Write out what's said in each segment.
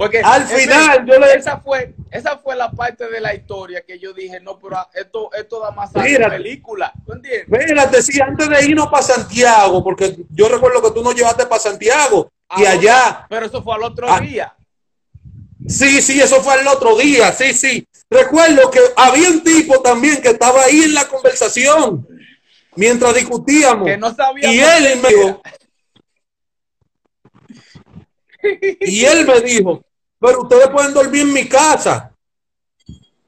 Porque Al final, yo le- esa fue, esa fue la parte de la historia que yo dije, no, pero esto, esto da más a la película. ¿Tú entiendes? Espérate, sí, antes de irnos para Santiago, porque yo recuerdo que tú nos llevaste para Santiago y Ah, allá. Pero eso fue al otro Ah. día. Sí, sí, eso fue el otro día, sí, sí. Recuerdo que había un tipo también que estaba ahí en la conversación mientras discutíamos. Que no sabía. Y él me dijo, y él me dijo, pero ustedes pueden dormir en mi casa.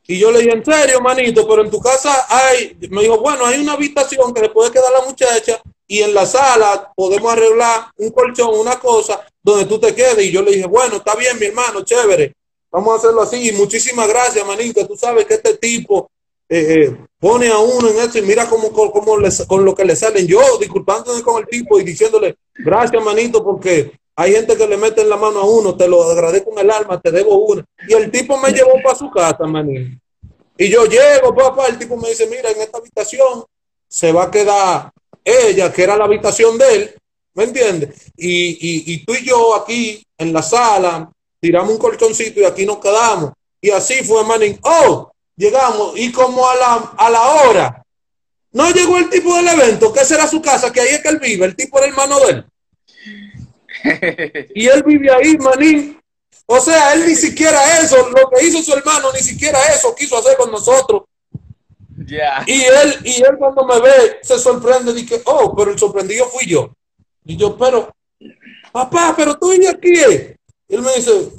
Y yo le dije, en serio, manito, pero en tu casa hay, me dijo, bueno, hay una habitación que se puede quedar la muchacha y en la sala podemos arreglar un colchón, una cosa donde tú te quedes. Y yo le dije, bueno, está bien, mi hermano, chévere, vamos a hacerlo así. Y muchísimas gracias, manito. Tú sabes que este tipo eh, eh, pone a uno en eso y mira cómo, cómo, cómo le- con lo que le salen. Yo disculpándome con el tipo y diciéndole, gracias, manito, porque hay gente que le mete la mano a uno, te lo agradezco con el alma, te debo una. Y el tipo me llevó para su casa, manito. Y yo llego, papá, el tipo me dice, mira, en esta habitación se va a quedar ella, que era la habitación de él, ¿me entiendes? Y, y, y tú y yo aquí en la sala tiramos un colchoncito y aquí nos quedamos. Y así fue, manín. Oh, llegamos y como a la, a la hora, no llegó el tipo del evento, que esa era su casa, que ahí es que él vive, el tipo era hermano de él. Y él vive ahí, manín. O sea, él ni siquiera eso, lo que hizo su hermano, ni siquiera eso quiso hacer con nosotros. Ya. Y él, y él cuando me ve, se sorprende, dice, oh, pero el sorprendido fui yo. Y yo, pero, papá, pero tú vives aquí. eh". Y él me dice,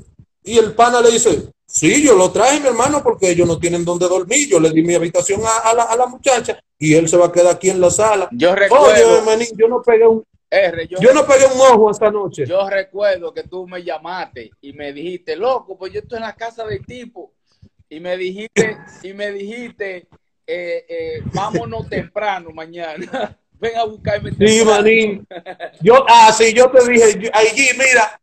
y el pana le dice, sí, yo lo traje, mi hermano, porque ellos no tienen dónde dormir. Yo le di mi habitación a, a la, a la muchacha y él se va a quedar aquí en la sala. Yo recuerdo, Oye, manín, yo no pegué un, R, yo, yo no pegué un ojo esta noche. yo recuerdo que tú me llamaste y me dijiste, loco, pues yo estoy en la casa del tipo. Y me dijiste, y me dijiste, eh, eh, vámonos temprano mañana. Ven a buscarme Sí, temprano. manín. Yo, ah, sí, yo te dije, allí, mira,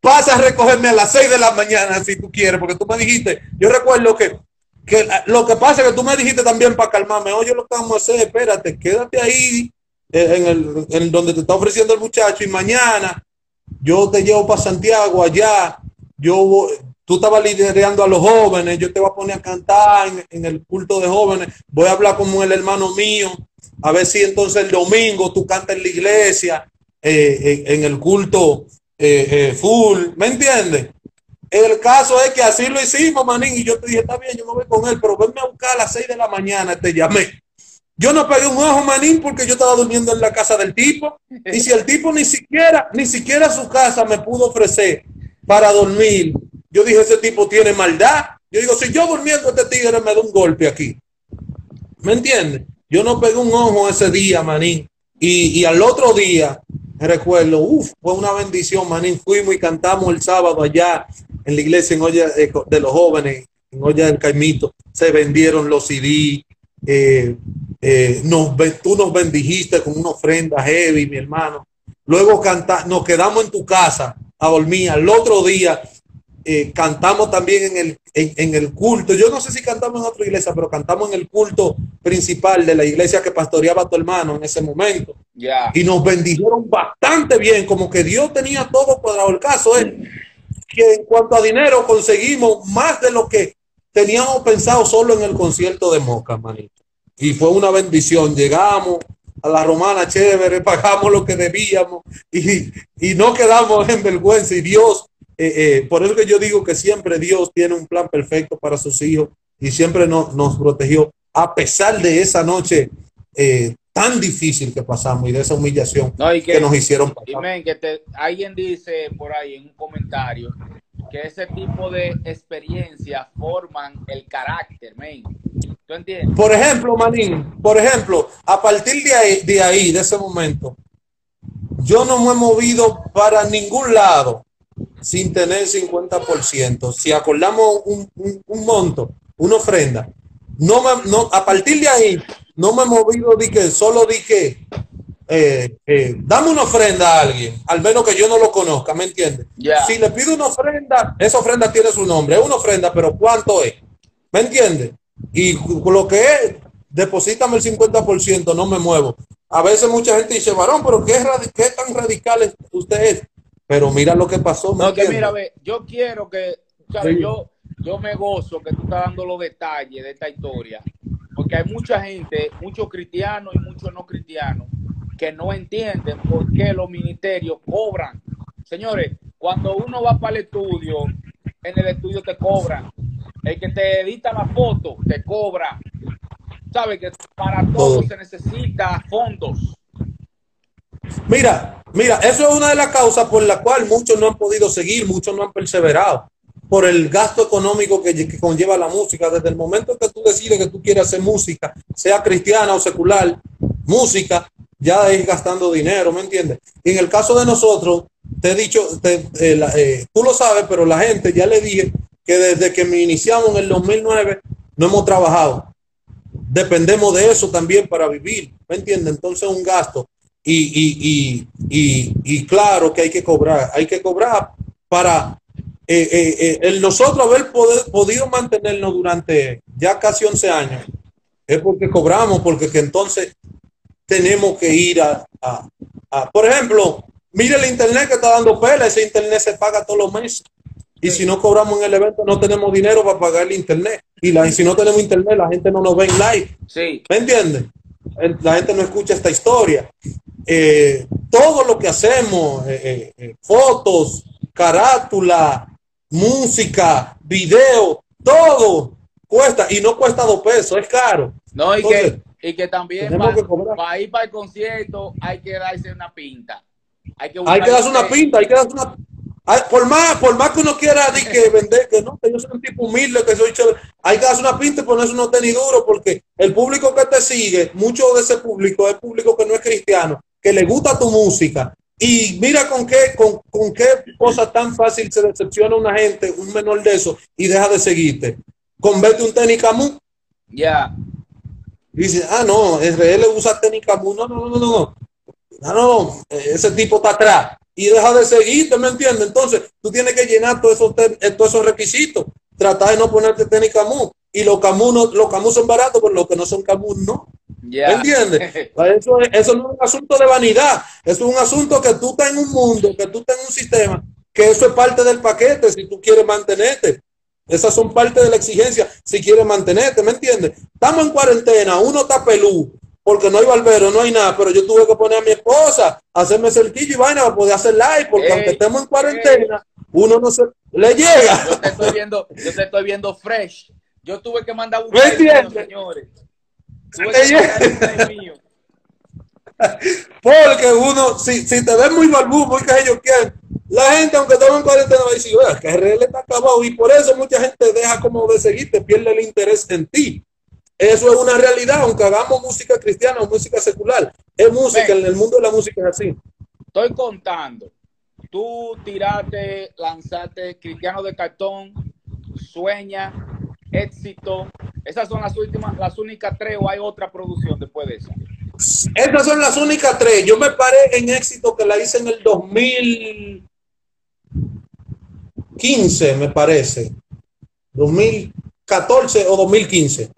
pasa a recogerme a las 6 de la mañana si tú quieres, porque tú me dijiste, yo recuerdo que, que ah, lo que pasa es que tú me dijiste también para calmarme, oye, lo que vamos a hacer, espérate, quédate ahí en, el, en donde te está ofreciendo el muchacho y mañana yo te llevo para Santiago allá, yo voy- tú estabas liderando a los jóvenes, yo te voy a poner a cantar en, el culto de jóvenes, voy a hablar como el hermano mío, a ver si entonces el domingo tú cantas en la iglesia, eh, en, el culto eh, eh, full, ¿me entiendes? El caso es que así lo hicimos, manín, y yo te dije, está bien, yo me voy con él, pero venme a buscar a las 6 de la mañana, te llamé. Yo no pegué un ojo, manín, porque yo estaba durmiendo en la casa del tipo. Y si el tipo ni siquiera, ni siquiera su casa me pudo ofrecer para dormir, yo dije, ese tipo tiene maldad. Yo digo, si yo durmiendo este tigre me da un golpe aquí. ¿Me entiendes? Yo no pegué un ojo ese día, manín. Y, y al otro día, recuerdo, uff, fue una bendición, manín. Fuimos y cantamos el sábado allá en la iglesia de los jóvenes, en olla del Caimito. Se vendieron los CD. Eh, eh, nos, tú nos bendijiste con una ofrenda heavy, mi hermano. Luego canta, nos quedamos en tu casa a dormir. Al otro día eh, cantamos también en el, en, en el culto. Yo no sé si cantamos en otra iglesia, pero cantamos en el culto principal de la iglesia que pastoreaba tu hermano en ese momento. Y nos bendijeron bastante bien, como que Dios tenía todo cuadrado. El caso es que en cuanto a dinero conseguimos más de lo que teníamos pensado solo en el concierto de Moca, manito. Y fue una bendición. Llegamos a la romana chévere, pagamos lo que debíamos y, y no quedamos en vergüenza. Y Dios, eh, eh, por eso que yo digo que siempre Dios tiene un plan perfecto para sus hijos y siempre nos, nos protegió a pesar de esa noche eh, tan difícil que pasamos y de esa humillación No, y que, que, nos hicieron pasar. men, que te, alguien dice por ahí en un comentario que ese tipo de experiencias forman el carácter, men. ¿Tú entiendes? Por ejemplo, Manín, por ejemplo, a partir de ahí, de ahí, de ese momento, yo no me he movido para ningún lado sin tener 50%. Si acordamos un, un- monto, una ofrenda, no me, no, a partir de ahí, no me he movido de que solo dije, eh, eh, dame una ofrenda a alguien, al menos que yo no lo conozca, ¿me entiendes? Ya. Si le pido una ofrenda, esa ofrenda tiene su nombre, es una ofrenda, pero ¿cuánto es? ¿Me entiendes? Y lo que es, deposítame el 50%, no me muevo. A veces mucha gente dice, varón, pero ¿qué, tan radical usted es? Pero mira lo que pasó. No, que mira, ve, yo quiero que, ¿sabes? Yo, yo me gozo que tú estás dando los detalles de esta historia, porque hay mucha gente, muchos cristianos y muchos no cristianos, que no entienden por qué los ministerios cobran. Señores, cuando uno va para el estudio, en el estudio te cobran. El que te edita la foto te cobra. Sabe que para todo se necesita fondos. Mira, mira, eso es una de las causas por la cual muchos no han podido seguir, muchos no han perseverado por el gasto económico que, conlleva la música. Desde el momento que tú decides que tú quieres hacer música, sea cristiana o secular, música, ya es gastando dinero, ¿me entiendes? Y en el caso de nosotros, te he dicho, eh, eh, tú lo sabes, pero la gente ya le dije que desde que me iniciamos en el 2009 no hemos trabajado. Dependemos de eso también para vivir, ¿me entiendes? Entonces un gasto. Y, y, claro que hay que cobrar, hay que cobrar para eh, nosotros haber podido mantenernos durante ya casi 11 años. Es porque cobramos, porque que entonces tenemos que ir a, por ejemplo, mire el internet que está dando pela, ese internet se paga todos los meses. Y si no cobramos en el evento, no tenemos dinero para pagar el internet. Y, la, si no tenemos internet, la gente no nos ve en live. Sí. ¿Me entiendes? La gente no escucha esta historia. Eh, todo lo que hacemos, eh, eh, fotos, carátula, música, video, todo cuesta y no cuesta dos pesos, es caro. No, y que y que también para, ir para el concierto hay que darse una pinta. Hay que, hay que darse una pinta, hay que darse una por más, por más que uno quiera que vender, que no, que yo soy un tipo humilde, que soy chévere, hay que darse una pinta y ponerse unos tenis duros, porque el público que te sigue, mucho de ese público es público que no es cristiano, que le gusta tu música. Y mira con qué, con, con qué cosa tan fácil se decepciona una gente, un menor de eso, y deja de seguirte. Converte un tenis camú. Ya. Dice, ah, no, Israel usa técnica No, no, no, no, no. No, no, ese tipo está atrás. Y deja de seguirte, ¿me entiendes? Entonces, tú tienes que llenar todos esos, eh, todos esos requisitos. Tratar de no ponerte técnica mu. Y los camus, no, los camus son baratos, pero los que no son camus no. ¿Me entiendes? Eso, eso no es un asunto de vanidad. Eso es un asunto que tú estás en un mundo, que tú estás en un sistema, que eso es parte del paquete si tú quieres mantenerte. Esas son parte de la exigencia si quieres mantenerte, ¿me entiendes? Estamos en cuarentena, uno está pelú, porque no hay barbero, no hay nada, pero yo tuve que poner a mi esposa, hacerme cerquillo y vaina para poder hacer live, porque aunque estemos en cuarentena, uno no se le llega. Yo te estoy viendo, yo te estoy viendo fresh. Yo tuve que mandar un video, señores. Tuve que mío. Porque uno, si, si te ves muy barbú, muy que ellos quieren, la gente, aunque estamos en cuarentena, va a decir, que RL está acabado. Y por eso mucha gente deja como de seguirte, pierde el interés en ti. Eso es una realidad, aunque hagamos música cristiana o música secular. Es música, en el mundo de la música es así. Estoy contando. Tú tiraste, lanzaste Cristiano de Cartón, Sueña, Éxito. Esas son las últimas, las únicas tres o hay otra producción después de esa. Esas son las únicas tres. Yo me paré en Éxito que la hice en el 2000. 2015, me parece. 2014 o 2015.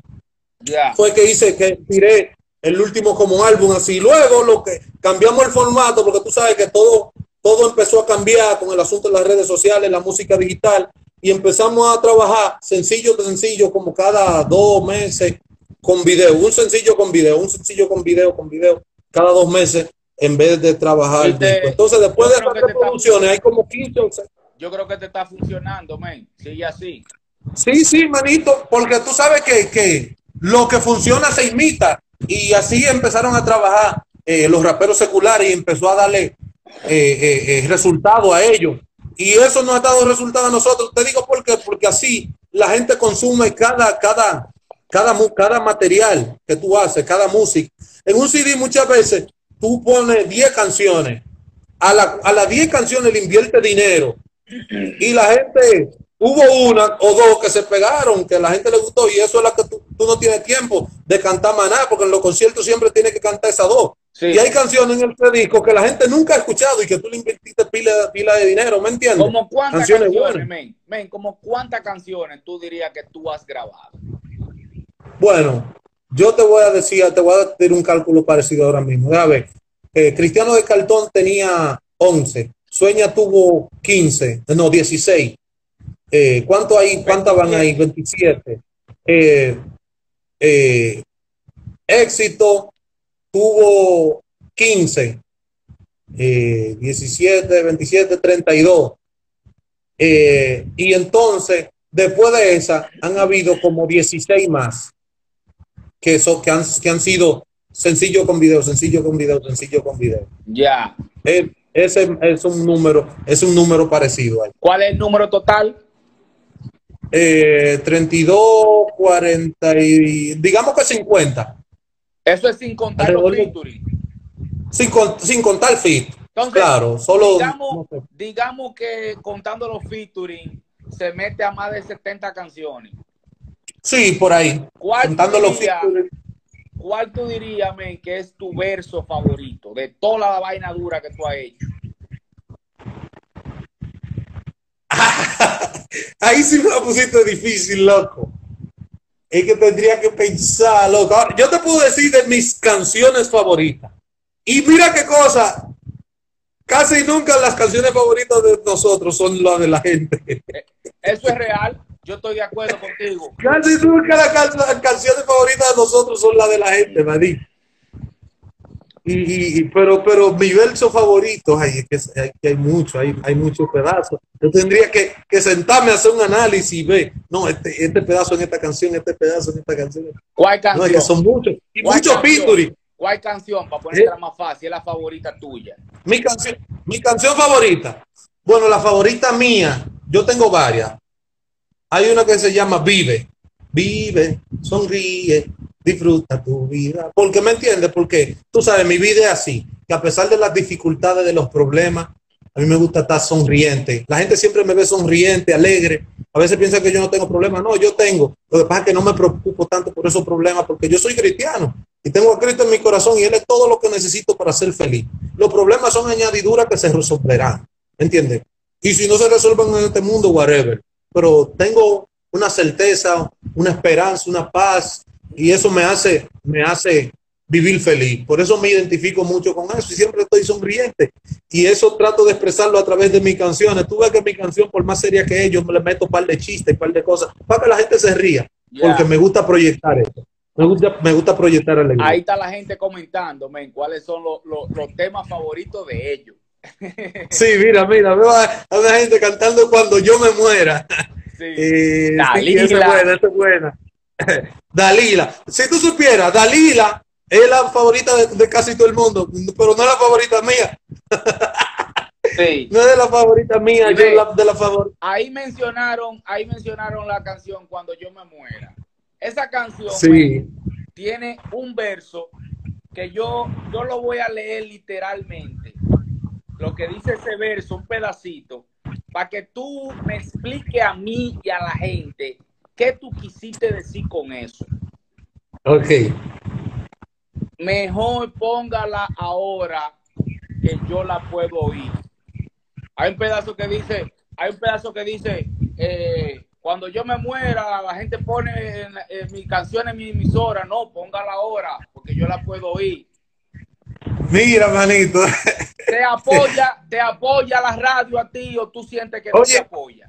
ya Fue que hice que tiré el último como álbum así. Luego lo que cambiamos el formato, porque tú sabes que todo, todo empezó a cambiar con el asunto de las redes sociales, la música digital, y empezamos a trabajar sencillo de sencillo, como cada dos meses con video, un sencillo con video, un sencillo con video, con video, cada dos meses, en vez de trabajar. Entonces, después de estas producciones, hay como 15 o yo creo que te está funcionando, men. Sigue así. Sí, sí, manito, porque tú sabes que, lo que funciona se imita. Y así empezaron a trabajar eh, los raperos seculares y empezó a darle eh, eh, resultado a ellos. Y eso nos ha dado resultado a nosotros. Te digo por qué, porque así la gente consume cada, cada, cada, cada material que tú haces, cada música. En un CD muchas veces tú pones 10 canciones. A, la, a las 10 canciones le invierte dinero y la gente, hubo una o dos que se pegaron, que a la gente le gustó, y eso es la que tú, no tienes tiempo de cantar maná, porque en los conciertos siempre tienes que cantar esas dos. Y hay canciones en el disco que la gente nunca ha escuchado y que tú le invertiste pila, pila de dinero, ¿me entiendes? ¿Como cuántas canciones, men, como cuántas canciones tú dirías que tú has grabado? Bueno, yo te voy a decir, te voy a decir un cálculo parecido ahora mismo. A ver, eh, Cristiano de Cartón tenía 11 Sueña tuvo 15, no, 16. Eh, ¿Cuánto hay? ¿Cuántas van ahí? 27. Eh, eh, éxito tuvo 15. 17, 27, 32. y entonces, después de esa, han habido como 16 más que, eso, que, han, que han sido sencillo con video, sencillo con video, sencillo con video. Ya. ese es un número, es un número parecido ahí. ¿Cuál es el número total? Eh, 32, 40 y digamos que 50. Eso es sin contar los featuring. Sin, sin contar fit. claro, solo digamos, digamos, que contando los featuring se mete a más de 70 canciones. Sí, por ahí. Contando los featuring ¿cuál tú dirías, men, que es tu verso favorito de toda la vaina dura que tú has hecho? Ahí sí me la pusiste difícil, loco. Es que tendría que pensar, loco. yo te puedo decir de mis canciones favoritas. Y mira qué cosa. Casi nunca las canciones favoritas de nosotros son las de la gente. Eso es real. Yo estoy de acuerdo contigo. Casi nunca las, canciones favoritas de nosotros son las de la gente, Madí. Y, pero, pero mi verso favorito, ay, es que hay, hay mucho, hay, hay muchos pedazos. Yo tendría que, que, sentarme a hacer un análisis y ver, no, este, este pedazo en esta canción, este pedazo en esta canción. ¿Cuál canción? No, son muchos. Y muchos featuring. ¿Cuál canción, para ponerla ¿Eh? más fácil, es la favorita tuya? Mi canción, mi canción favorita. Bueno, la favorita mía, yo tengo varias. Hay una que se llama Vive. Vive, sonríe, disfruta tu vida. Porque me entiendes, porque tú sabes, mi vida es así, que a pesar de las dificultades, de los problemas, a mí me gusta estar sonriente. La gente siempre me ve sonriente, alegre. A veces piensa que yo no tengo problemas. No, yo tengo. Lo que pasa es que no me preocupo tanto por esos problemas porque yo soy cristiano y tengo a Cristo en mi corazón y Él es todo lo que necesito para ser feliz. Los problemas son añadiduras que se resolverán. ¿Me entiendes? Y si no se resuelven en este mundo, whatever pero tengo una certeza, una esperanza, una paz y eso me hace, me hace vivir feliz. Por eso me identifico mucho con eso y siempre estoy sonriente. Y eso trato de expresarlo a través de mis canciones. Tú ves que mi canción, por más seria que es, yo me le meto un par de chistes, un par de cosas, para que la gente se ría, porque me gusta proyectar eso. Me gusta, me gusta proyectar alegría. Ahí está la gente comentando, men, cuáles son los, los temas favoritos de ellos. Sí, mira, mira, veo a, una gente cantando cuando yo me muera. Sí. Dalila. esa es buena, esa es buena. Dalila. Si tú supieras, Dalila es la favorita de, casi todo el mundo, pero no es la favorita mía. Sí. No es de la favorita mía, yo la, de la favorita. Ahí mencionaron, ahí mencionaron la canción Cuando yo me muera. Esa canción tiene un verso que yo, yo lo voy a leer literalmente lo que dice ese verso, un pedacito, para que tú me expliques a mí y a la gente qué tú quisiste decir con eso. Ok. Mejor póngala ahora que yo la puedo oír. Hay un pedazo que dice, hay un pedazo que dice, eh, cuando yo me muera, la gente pone en, mi canción en mi emisora, no, póngala ahora, porque yo la puedo oír. Mira, manito. Te apoya, te apoya la radio a ti o tú sientes que no te apoya.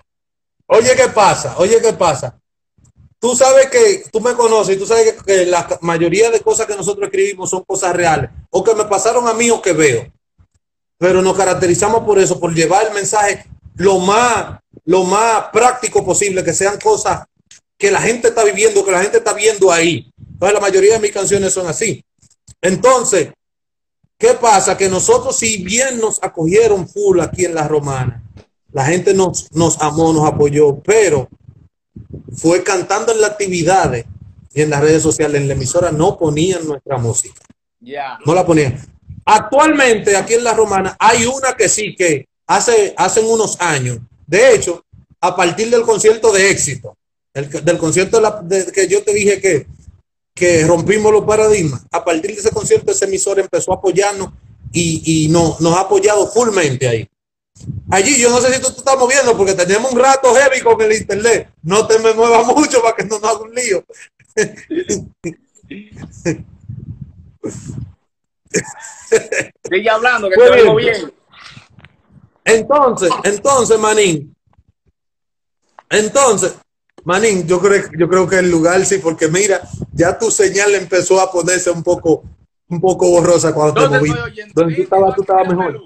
Oye, ¿qué pasa? Oye, ¿qué pasa? Tú sabes que, tú me conoces y tú sabes que, la mayoría de cosas que nosotros escribimos son cosas reales, o que me pasaron a mí o que veo. Pero nos caracterizamos por eso, por llevar el mensaje lo más, lo más práctico posible, que sean cosas que la gente está viviendo, que la gente está viendo ahí. Entonces, la mayoría de mis canciones son así. Entonces, ¿Qué pasa? Que nosotros, si bien nos acogieron full aquí en la Romana, la gente nos, nos amó, nos apoyó, pero fue cantando en las actividades y en las redes sociales, en la emisora, no ponían nuestra música. Ya. No la ponían. Actualmente, aquí en la Romana, hay una que sí, que hace, hace unos años, de hecho, a partir del concierto de éxito, del concierto que yo te dije que que rompimos los paradigmas. A partir de ese concierto, ese emisor empezó a apoyarnos y, y no, nos ha apoyado fullmente ahí. Allí, yo no sé si tú te estás moviendo porque tenemos un rato heavy con el internet. No te me muevas mucho para que no nos haga un lío. Sigue hablando, que te oigo bien. Entonces, entonces, Manín. Entonces, Manín, yo creo, yo creo que el lugar sí, porque mira, ya tu señal empezó a ponerse un poco, un poco borrosa cuando te moví. Donde tú estabas, tú estabas mejor.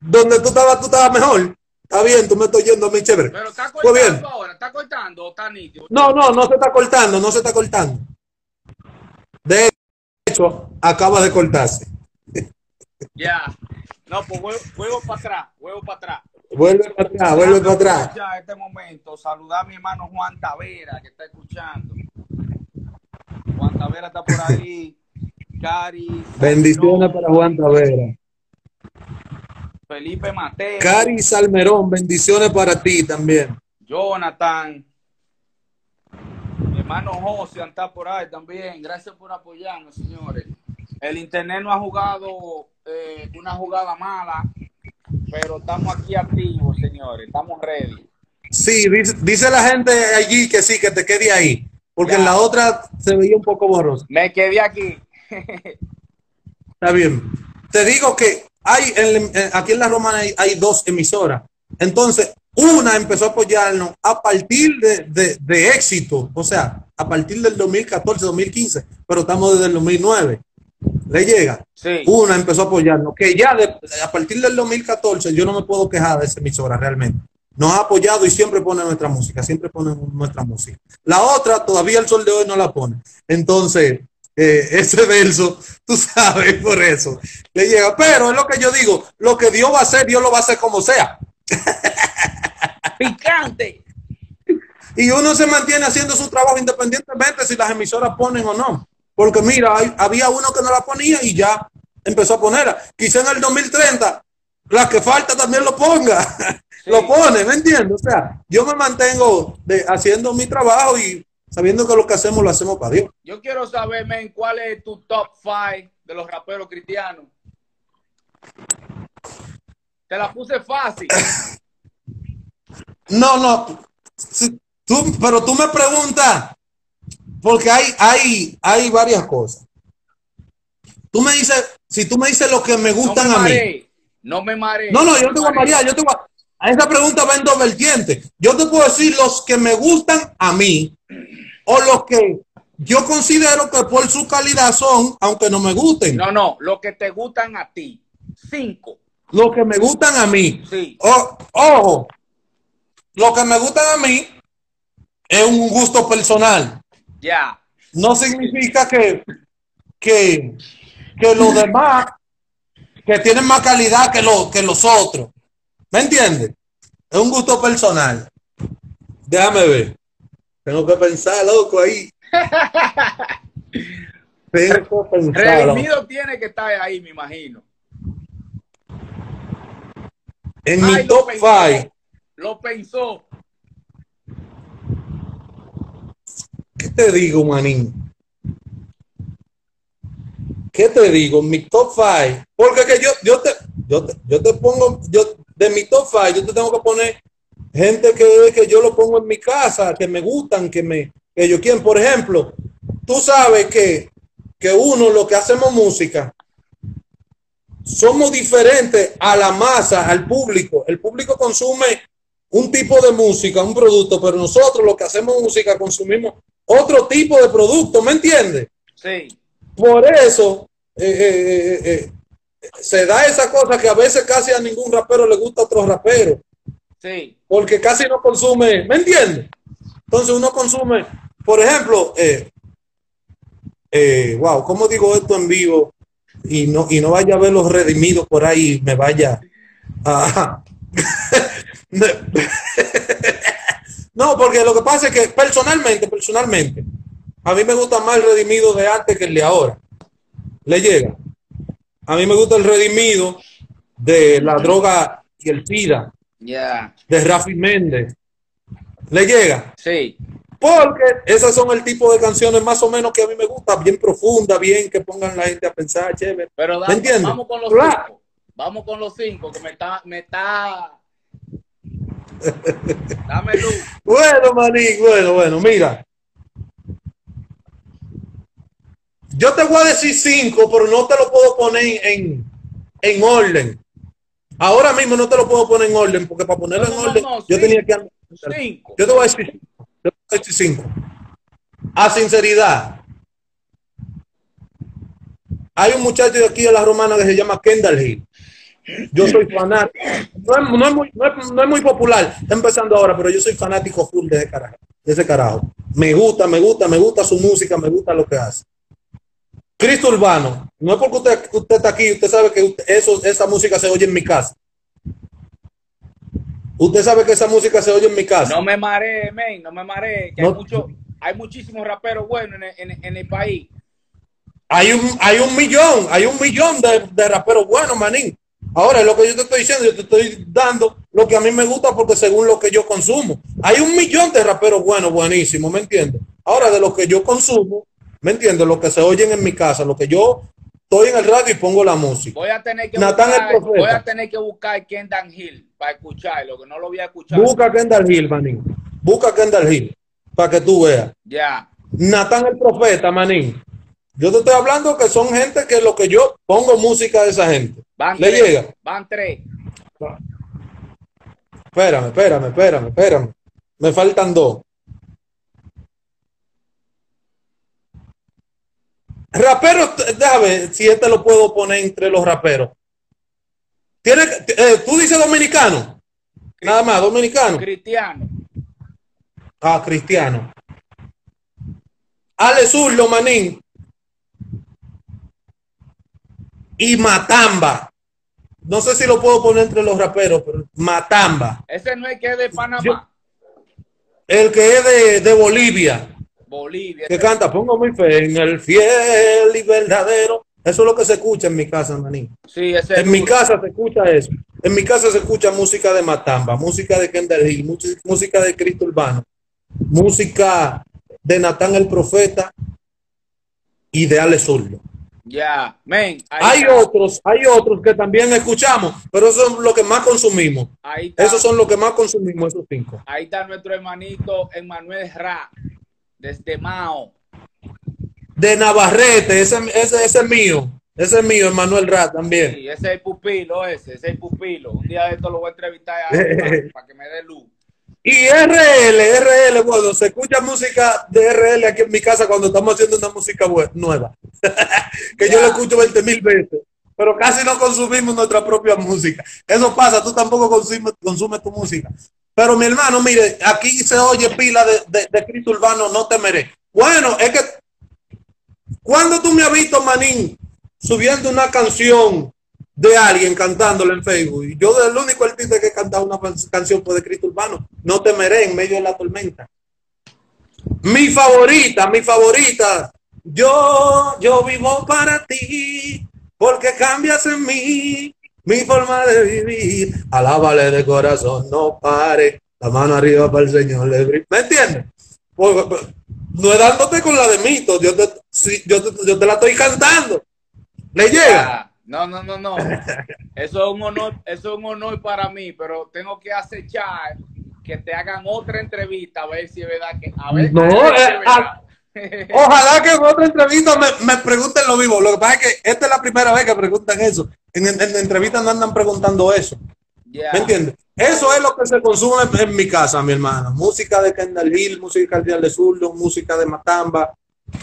Donde tú estabas, tú estabas mejor. Está bien, tú me estás yendo a mi chévere. Pero está cortando ahora, está cortando o está nítido. No, no, no se está cortando, no se está cortando. De hecho, acaba de cortarse. Ya. No, pues vuelvo, para atrás, vuelvo para atrás. Vuelve para atrás, vuelve para atrás. Ya, este momento, saludar a mi hermano Juan Tavera, que está escuchando. Juan Tavera está por ahí. Cari. Bendiciones para Juan Tavera. Felipe Mateo. Cari Salmerón, bendiciones para ti también. Jonathan. Mi hermano José está por ahí también. Gracias por apoyarnos, señores. El internet no ha jugado eh, una jugada mala, pero estamos aquí activos, señores. Estamos ready. Sí, dice, la gente allí que sí, que te quede ahí. Porque en la otra se veía un poco borroso. Me quedé aquí. Está bien. Te digo que hay aquí en la Romana hay, dos emisoras. Entonces, una empezó a apoyarnos a partir de, de, éxito, o sea, a partir del 2014, 2015, pero estamos desde el 2009. ¿Le llega? Sí. Una empezó a apoyarnos, que ya a partir del 2014 yo no me puedo quejar de esa emisora realmente. Nos ha apoyado y siempre pone nuestra música, siempre pone nuestra música. La otra todavía el sol de hoy no la pone. Entonces, eh, ese verso, tú sabes, por eso le llega. Pero es lo que yo digo, lo que Dios va a hacer, Dios lo va a hacer como sea. Picante. Y uno se mantiene haciendo su trabajo independientemente si las emisoras ponen o no. Porque mira, había uno que no la ponía y ya empezó a ponerla. Quizá en el 2030, la que falta también lo ponga. lo pone, ¿me entiendes? O sea, yo me mantengo de, haciendo mi trabajo y sabiendo que lo que hacemos lo hacemos para Dios. Yo quiero saber, men, cuál es tu top five de los raperos cristianos. Te la puse fácil. No, no. tú, pero tú me preguntas, porque hay, hay, hay varias cosas. Tú me dices, si tú me dices lo que me gustan a mí. No me mareé. No, no, yo no te voy a marear, yo te voy a, a esa pregunta va en dos vertientes. Yo te puedo decir los que me gustan a mí o los que yo considero que por su calidad son, aunque no me gusten. No, no, los que te gustan a ti. Cinco. Los que me gustan a mí. Sí. ojo, lo que me gustan a mí es un gusto personal. Ya. No significa que, que, que los demás que tienen más calidad que, lo, que los otros. ¿Me entiendes? Es un gusto personal. Déjame ver. Tengo que pensar, loco, ahí. Tengo que pensar. Redimido tiene que estar ahí, me imagino. En mi top 5. Lo pensó. ¿Qué te digo, manín? ¿Qué te digo? Mi top 5. Porque que yo, yo, te, yo, te, yo te pongo, yo, de mi top 5, yo te tengo que poner gente que, que yo lo pongo en mi casa, que me gustan, que me, que yo quieren. Por ejemplo, tú sabes que, que uno, lo que hacemos música, somos diferentes a la masa, al público. El público consume un tipo de música, un producto, pero nosotros lo que hacemos música consumimos otro tipo de producto, ¿me entiendes? Sí. Por eso eh, eh, eh, se da esa cosa que a veces casi a ningún rapero le gusta a otro rapero. Sí. Porque casi no consume, ¿me entiendes? Entonces uno consume, por ejemplo, wow, ¿cómo digo esto en vivo? Y no, y no vaya a ver los redimidos por ahí, me vaya a... no, porque lo que pasa es que personalmente, personalmente, a mí me gusta más el redimido de antes que el de ahora. Le llega. A mí me gusta el redimido de la droga y el SIDA. Ya. De Rafi Méndez. ¿Le llega? Sí. Porque esas son el tipo de canciones más o menos que a mí me gusta, bien profunda, bien que pongan la gente a pensar, chévere. Pero ¿Me entiendes? vamos con los cinco. Vamos con los cinco, que me está, me está. Dame luz. bueno, maní, bueno, bueno, mira. Yo te voy a decir cinco, pero no te lo puedo poner en, en orden. Ahora mismo no te lo puedo poner en orden, porque para ponerlo No, en no, orden, no, yo tenía que... Cinco. Yo te voy a decir, yo te voy a decir cinco. A sinceridad. Hay un muchacho de aquí de la romana que se llama Kendall Hill. Yo soy fanático. No es, no es muy, no es- no es muy popular, está empezando ahora, pero yo soy fanático full de ese carajo. De ese carajo. Me gusta, me gusta, me gusta su música, me gusta lo que hace. Cristo Urbano, no es porque usted, usted está aquí, usted sabe que usted- eso, esa música se oye en mi casa. Usted sabe que esa música se oye en mi casa. No me maree, men, no me maree. Que hay, mucho, hay muchísimos raperos buenos en el, en- en el país. Hay un, hay un millón, hay un millón de, de raperos buenos, manín. Ahora, lo que yo te estoy diciendo, yo te estoy dando lo que a mí me gusta porque según lo que yo consumo. Hay un millón de raperos buenos, buenísimos, ¿me entiendes? Ahora, de lo que yo consumo, ¿me entiendes? Lo que se oyen en mi casa, lo que yo estoy en el radio y pongo la música. Voy a tener que Natán el buscar, Profeta. voy a tener que buscar Kendall Hill para escucharlo, que no lo voy a escuchar. Busca Kendall Hill, manín. Busca Kendall Hill para que tú veas. Ya. Natán el Profeta, manín. Yo te estoy hablando que son gente que lo que yo pongo música de esa gente. Van ¿Le tres. llega? Van tres. Espérame, espérame, espérame, espérame. Me faltan dos. Raperos, déjame si este lo puedo poner entre los raperos. Tiene, eh, tú dices dominicano. Nada más, dominicano. Cristiano. Ah, cristiano. Ale Zurlo, manín. Y Matamba. No sé si lo puedo poner entre los raperos, pero Matamba. Ese no es que es de Panamá. Yo- El que es de, de Bolivia, Bolivia. que canta, pongo mi fe en el fiel y verdadero. Eso es lo que se escucha en mi casa, manín. Sí, ese es En mi duro. casa se escucha eso. En mi casa se escucha música de Matamba, música de Kendall Hill, música de Cristo Urbano, música de Natán el Profeta y de Ale Zurdo. Ya. Men, Hay está. otros, hay otros que también escuchamos, pero esos son los que más consumimos. Ahí está. Esos son los que más consumimos, esos cinco. Ahí está nuestro hermanito Emanuel Ra, desde Mao. De Navarrete, ese, ese, ese es mío. Ese es mío, Emanuel Rat también. Sí, ese es el pupilo, ese, ese es el pupilo. Un día de esto lo voy a entrevistar a él para, para que me dé luz. Y RL, RL, bueno, se escucha música de RL aquí en mi casa cuando estamos haciendo una música nueva. que yo la escucho 20 mil veces. Pero casi no consumimos nuestra propia música. Eso pasa, tú tampoco consumes, consumes tu música. Pero mi hermano, mire, aquí se oye pila de, de, de Cristo Urbano, no temeré. Bueno, es que cuando tú me has visto, Manín, subiendo una canción de alguien cantándola en Facebook, y yo el único artista que he cantado una canción fue de Cristo Urbano, no temeré en medio de la tormenta. Mi favorita, mi favorita, yo, yo vivo para ti, porque cambias en mí mi forma de vivir. Alábale de corazón, no pare, la mano arriba para el Señor. ¿Me entiendes? No es dándote con la de mito, yo te, yo yo te la estoy cantando. ¿Le llega? No, no, no, no. Eso es un honor, eso es un honor para mí, pero tengo que acechar que te hagan otra entrevista a ver si es verdad que a ver, No, a ver si eh, es verdad. Ojalá que en otra entrevista me, me pregunten lo mismo. Lo que pasa es que esta es la primera vez que preguntan eso. En, en, en entrevistas no andan preguntando eso. Ya. ¿Me entiendes? Eso es lo que se consume en, en mi casa, mi hermano. Música de Kendall Hill, música de Ale Zurdo, música de Matamba,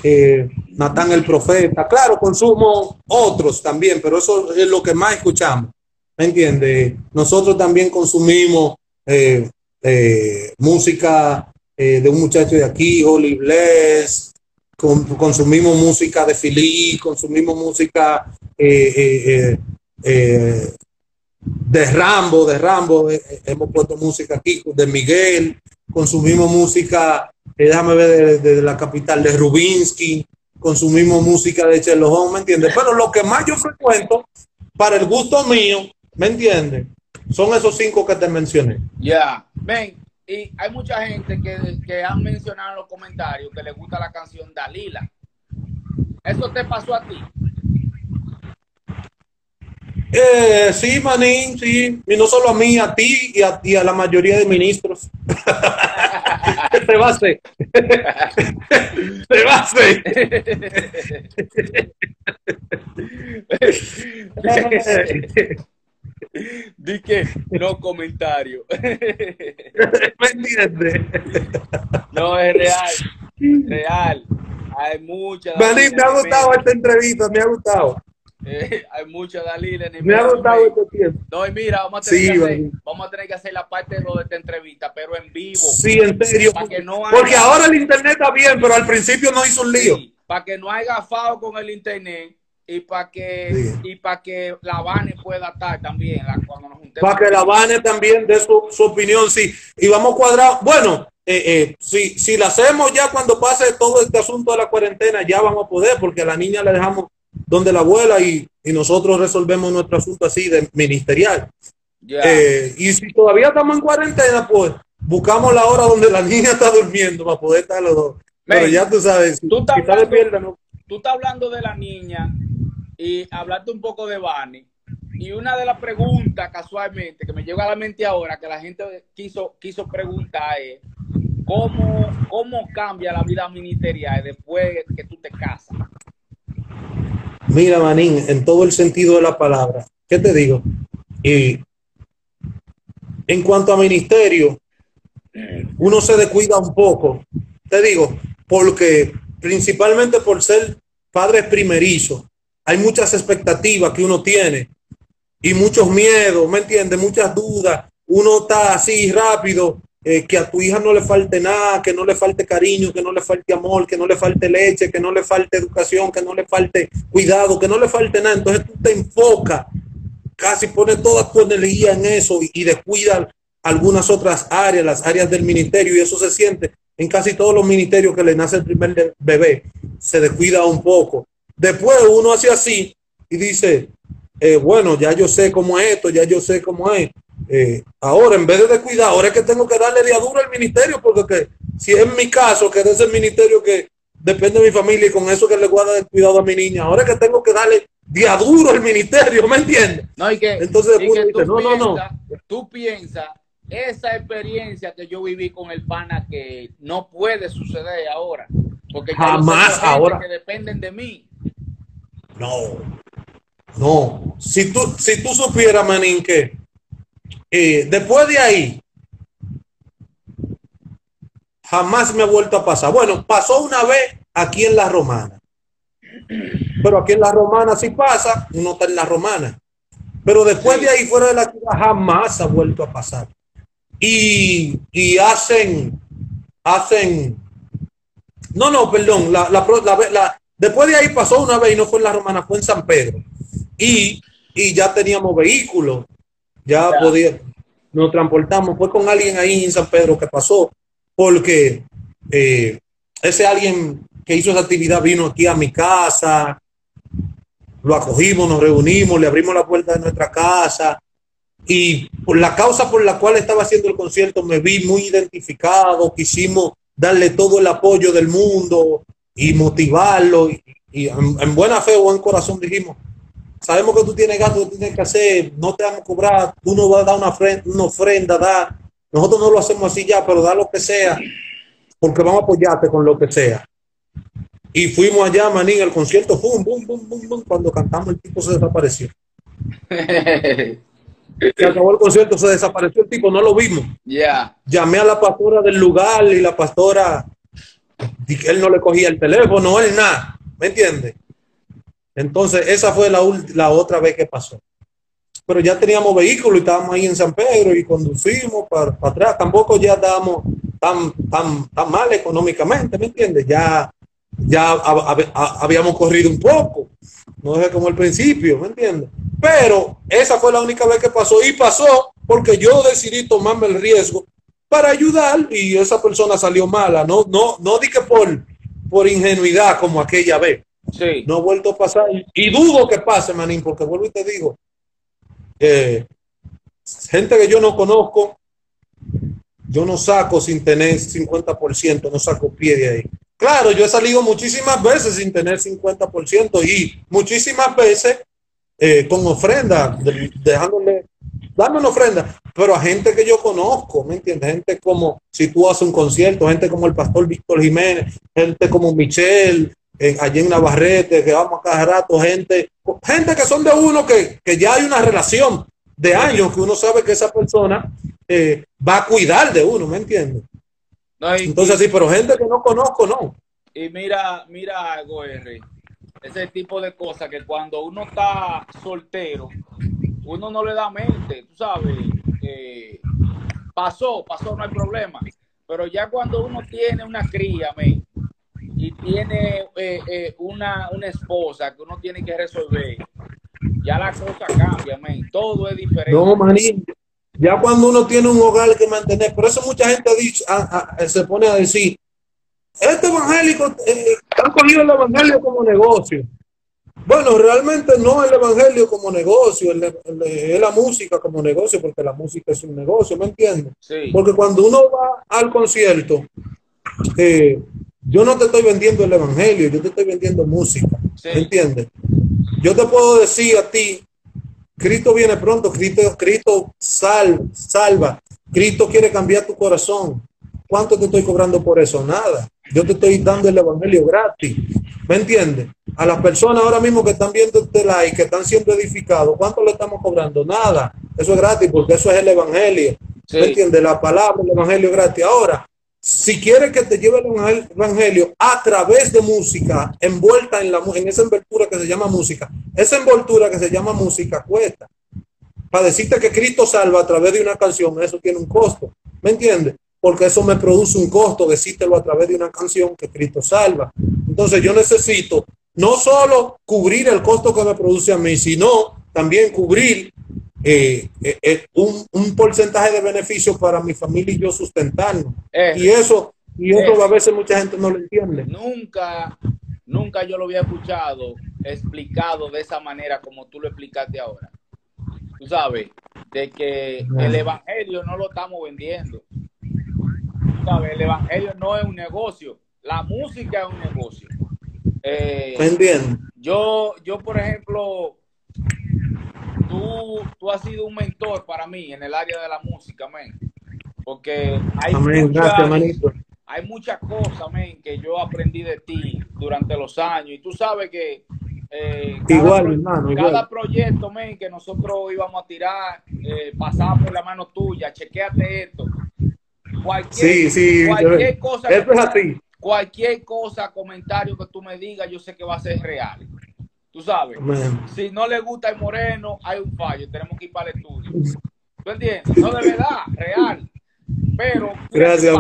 eh, Natán el Profeta. Claro, consumo otros también, pero eso es lo que más escuchamos. ¿Me entiendes? Nosotros también consumimos eh, eh, música eh, de un muchacho de aquí, Holy Bless. Con- consumimos música de Philly, consumimos música de Rambo, de Rambo, hemos puesto música aquí, de Miguel, consumimos música, déjame ver, de, de la capital, de Rubinsky, consumimos música de Chelo Holmes, ¿me entiendes? Pero lo que más yo frecuento, para el gusto mío, ¿me entiendes? Son esos cinco que te mencioné. Ya. Ven, y hay mucha gente que, que han mencionado en los comentarios que le gusta la canción Dalila. ¿Eso te pasó a ti? Eh, sí, Manín, sí, y no solo a mí, a ti y a, y a la mayoría de ministros. Te hacer. Te hacer. Di que no comentario. ¿Me entiendes? No, es real. Real. Hay muchas. Manín, me ha gustado esta entrevista, me ha gustado. Eh, hay muchas Dalila. Me ha gustado este tiempo. No, y mira, vamos a, tener Sí, que hacer, vamos a tener que hacer la parte de lo de esta entrevista, pero en vivo. Sí, en serio. Porque ahora el internet está bien, pero al principio no hizo un lío. para que no haya gafado con el internet y para que Sí. y para que la Vane pueda estar también la- cuando nos juntemos. Para que la Vane también dé su, su opinión, sí. Y vamos cuadrados. Bueno, eh, eh, si, si la hacemos ya cuando pase todo este asunto de la cuarentena, ya vamos a poder, porque a la niña la dejamos donde la abuela y, y nosotros resolvemos nuestro asunto así de ministerial. Eh, y si todavía estamos en cuarentena, pues buscamos la hora donde la niña está durmiendo para poder estar los dos. Pero ya tú sabes, tú estás hablando- despierta, no. Tú estás hablando de la niña y hablaste un poco de Vane. Y una de las preguntas casualmente que me llega a la mente ahora que la gente quiso, quiso preguntar es ¿cómo, cómo cambia la vida ministerial después que tú te casas? Mira, Manín, en todo el sentido de la palabra, ¿qué te digo? Y en cuanto a ministerio, uno se descuida un poco, te digo, porque principalmente por ser padres primerizos, hay muchas expectativas que uno tiene y muchos miedos, ¿me entiendes? Muchas dudas. Uno está así rápido, eh, que a tu hija no le falte nada, que no le falte cariño, que no le falte amor, que no le falte leche, que no le falte educación, que no le falte cuidado, que no le falte nada. Entonces tú te enfocas, casi pones toda tu energía en eso y, y descuidas algunas otras áreas, las áreas del ministerio, y eso se siente en casi todos los ministerios que le nace el primer bebé, se descuida un poco. Después uno hace así y dice, eh, bueno, ya yo sé cómo es esto, ya yo sé cómo es. Eh, ahora, en vez de descuidar, ahora es que tengo que darle de a duro al ministerio, porque que, si es mi caso, que es ese ministerio que depende de mi familia y con eso que le guarda de cuidado a mi niña, ahora es que tengo que darle de a duro al ministerio, ¿me entiendes? No, y que, Entonces, y dice, no, no, no. Tú piensas, esa experiencia que yo viví con el pana que no puede suceder ahora. Porque Jamás ahora. Que dependen de mí. No, no. Si tú, si tú supieras, Manín, que eh, después de ahí, jamás me ha vuelto a pasar. Bueno, pasó una vez aquí en La Romana. Pero aquí en La Romana sí pasa, uno está en La Romana. Pero después de ahí, fuera de la ciudad, jamás ha vuelto a pasar. Y, y hacen, hacen, no, no, perdón, la, la, la- la- después de ahí pasó una vez y no fue en La Romana, fue en San Pedro. Y, y ya teníamos vehículos, ya Ya. podía, nos transportamos, fue con alguien ahí en San Pedro que pasó, porque eh, ese alguien que hizo esa actividad vino aquí a mi casa, lo acogimos, nos reunimos, le abrimos la puerta de nuestra casa y por la causa por la cual estaba haciendo el concierto me vi muy identificado, quisimos darle todo el apoyo del mundo y motivarlo y, y en, en buena fe o buen corazón dijimos, sabemos que tú tienes gasto, que tienes que hacer, no te vamos a cobrar, tú no vas a dar una ofrenda, una ofrenda da. nosotros no lo hacemos así ya, pero da lo que sea, porque vamos a apoyarte con lo que sea. Y fuimos allá, manín, el concierto, boom, boom, boom, boom, boom, cuando cantamos el tipo se desapareció. Se acabó el concierto, se desapareció el tipo, no lo vimos. Ya. Llamé a la pastora del lugar y la pastora, él no le cogía el teléfono, él nada, ¿me entiendes? Entonces, esa fue la, otra vez que pasó. Pero ya teníamos vehículo y estábamos ahí en San Pedro y conducimos para, atrás. Tampoco ya estábamos tan, tan, tan mal económicamente, ¿me entiendes? Ya, ya hab- hab- hab- habíamos corrido un poco. No es como el principio, ¿me entiendes? Pero esa fue la única vez que pasó y pasó porque yo decidí tomarme el riesgo para ayudar y esa persona salió mala. No, no, no di que por, por ingenuidad como aquella vez. No ha vuelto a pasar y, dudo que pase, manín, porque vuelvo y te digo, eh, gente que yo no conozco, yo no saco sin tener 50%, no saco pie de ahí. Claro, yo he salido muchísimas veces sin tener 50% y muchísimas veces eh, con ofrenda, de- dejándole, dame una ofrenda, pero a gente que yo conozco, ¿me entiendes? Gente como, si tú haces un concierto, gente como el pastor Víctor Jiménez, gente como Michelle, eh, allí en Navarrete, que vamos a cada rato, gente, gente que son de uno que, que ya hay una relación, de años que uno sabe que esa persona eh, va a cuidar de uno, ¿me entiendes? Entonces sí, pero gente que no conozco, no. Y mira, mira algo, R. Ese tipo de cosas que cuando uno está soltero, uno no le da mente, tú sabes. Eh, pasó, pasó, no hay problema. Pero ya cuando uno tiene una cría, y tiene eh, eh, una, una esposa que uno tiene que resolver, ya la cosa cambia, todo es diferente. No, manín, ya cuando uno tiene un hogar que mantener, por eso mucha gente dicho, se pone a decir, este evangélico, eh, han cogido el evangelio como negocio. Bueno, realmente no el evangelio como negocio, es la música como negocio, porque la música es un negocio, ¿me entiendes? Porque cuando uno va al concierto, eh, yo no te estoy vendiendo el evangelio, yo te estoy vendiendo música, ¿me entiendes? Yo te puedo decir a ti, Cristo viene pronto, Cristo, Cristo sal, salva, Cristo quiere cambiar tu corazón. ¿Cuánto te estoy cobrando por eso? Nada. Yo te estoy dando el evangelio gratis. ¿Me entiendes? A las personas ahora mismo que están viendo este like, que están siendo edificados, ¿cuánto le estamos cobrando? Nada. Eso es gratis porque eso es el evangelio. ¿Me entiendes? La palabra, el evangelio gratis. Ahora, si quieres que te lleve el evangelio a través de música, envuelta en, la, en esa envoltura que se llama música, esa envoltura que se llama música cuesta. Para decirte que Cristo salva a través de una canción, eso tiene un costo. ¿Me entiendes? porque eso me produce un costo, decírtelo a través de una canción que Cristo salva. Entonces yo necesito no solo cubrir el costo que me produce a mí, sino también cubrir eh, eh, eh, un, porcentaje de beneficios para mi familia y yo sustentarnos. y eso, y eso a veces mucha gente no lo entiende. Nunca, nunca yo lo había escuchado explicado de esa manera como tú lo explicaste ahora. Tú sabes, de que el evangelio no lo estamos vendiendo el evangelio no es un negocio, la música es un negocio. Eh, yo, yo, por ejemplo, tú, tú has sido un mentor para mí en el área de la música, amén. Porque hay, hay muchas cosas, amén, que yo aprendí de ti durante los años. Y tú sabes que eh, cada, igual, hermano, cada proyecto, men, que nosotros íbamos a tirar, eh, pasaba por la mano tuya, chequeate esto, Cualquier, sí, sí, cualquier cosa, es cualquier cosa, comentario que tú me digas, yo sé que va a ser real. Tú sabes, si no le gusta el moreno, hay un fallo, tenemos que ir para el estudio. ¿Tú entiendes? No de verdad, real. Pero, gracias,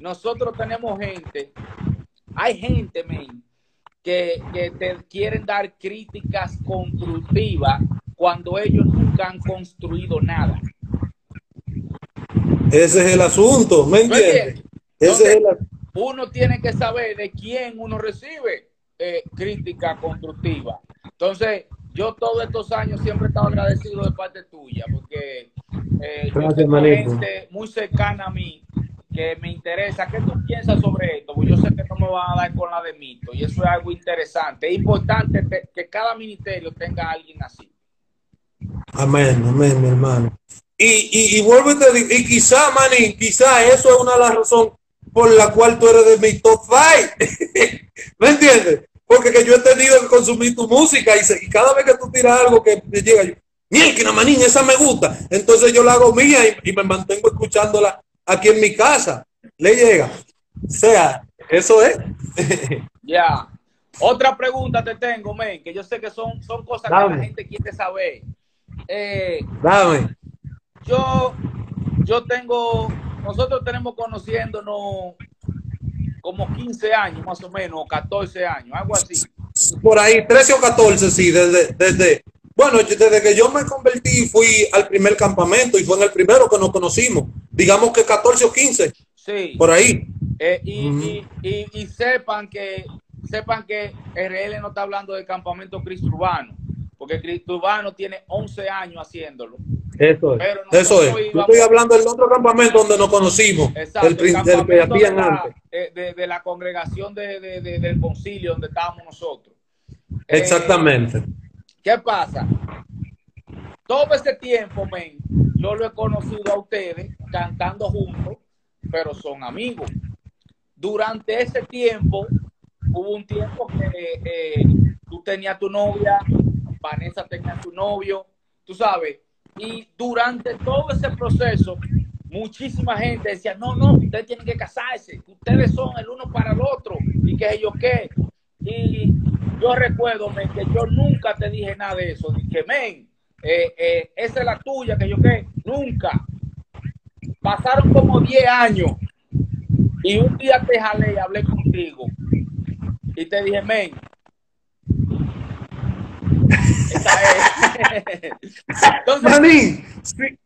Nosotros tenemos gente, hay gente, men, que, que te quieren dar críticas constructivas cuando ellos nunca han construido nada. Ese es el asunto, ¿me entiendes? Ese es Uno tiene que saber de quién uno recibe eh, crítica constructiva. Entonces, yo todos estos años siempre he estado agradecido de parte tuya, porque eh, gente muy cercana a mí que me interesa. ¿Qué tú piensas sobre esto? Porque yo sé que no me van a dar con la de mito y eso es algo interesante. Es importante que cada ministerio tenga a alguien así. Amén, amén, mi hermano. Y, y, y vuelvo y te digo, y quizá, manín, quizá eso es una de las razones por la cual tú eres de mi top five. ¿Me entiendes? Porque que yo he tenido que consumir tu música y, cada vez que tú tiras algo que me llega, yo, que manín, esa me gusta. Entonces yo la hago mía y, me mantengo escuchándola aquí en mi casa. Le llega. O sea, eso es. Ya. Otra pregunta te tengo, men, que yo sé que son, son cosas que la gente quiere saber. Eh, Dame yo, yo tengo, nosotros tenemos conociéndonos como 15 años más o menos, o 14 años, algo así. Por ahí, 13 o 14, sí, desde, desde, bueno, desde que yo me convertí fui al primer campamento y fue en el primero que nos conocimos, digamos que 14 o 15. Sí. Por ahí. Eh, y, y, y, sepan que sepan que RL no está hablando del campamento Cristo Urbano, porque Cristo Urbano tiene 11 años haciéndolo. Eso es. Eso es. Yo estoy hablando del otro campamento donde nos conocimos. Exacto, el, del que de, la, de, de, la congregación de, del concilio donde estábamos nosotros. Exactamente. Eh, ¿Qué pasa? Todo ese tiempo, men, yo lo he conocido a ustedes cantando juntos, pero son amigos. Durante ese tiempo, hubo un tiempo que eh, tú tenías tu novia, Vanessa tenía tu novio, tú sabes, y durante todo ese proceso, muchísima gente decía, no, no, ustedes tienen que casarse, ustedes son el uno para el otro, y que yo qué. Y yo recuerdo que yo nunca te dije nada de eso, dije, men, eh, eh, esa es la tuya, que yo qué, nunca. Pasaron como 10 años. Y un día te jalé y hablé contigo. Y te dije, men, Entonces,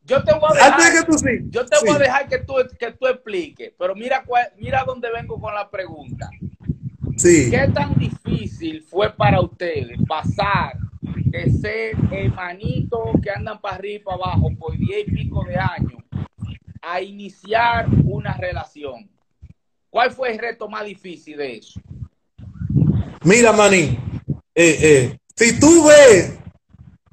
yo te voy a dejar, que, yo te voy a dejar que tú, que tú expliques, pero mira, mira dónde vengo con la pregunta. Sí. ¿Qué tan difícil fue para ustedes pasar de ser hermanitos que andan para arriba y para abajo por diez y pico de años a iniciar una relación? ¿Cuál fue el reto más difícil de eso? Mira, Maní, eh, eh, ves,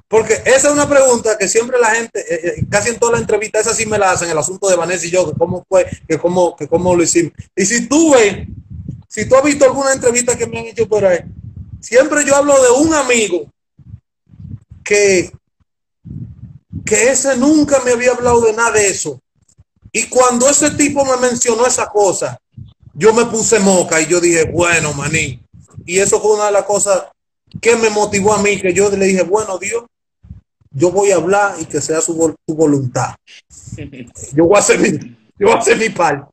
porque esa es una pregunta que siempre la gente, eh, casi en todas las entrevistas, esa sí me la hacen, el asunto de Vanessa y yo, que cómo fue, que cómo, que cómo lo hicimos. Y si tú ves, si tú has visto alguna entrevista que me han hecho por ahí, siempre yo hablo de un amigo que, que ese nunca me había hablado de nada de eso. Y cuando ese tipo me mencionó esa cosa, yo me puse moca y yo dije, bueno, maní. Y eso fue una de las cosas que me motivó a mí, que yo le dije, bueno, Dios, yo voy a hablar y que sea su, voluntad. Yo voy a hacer mi, yo voy a hacer mi parte.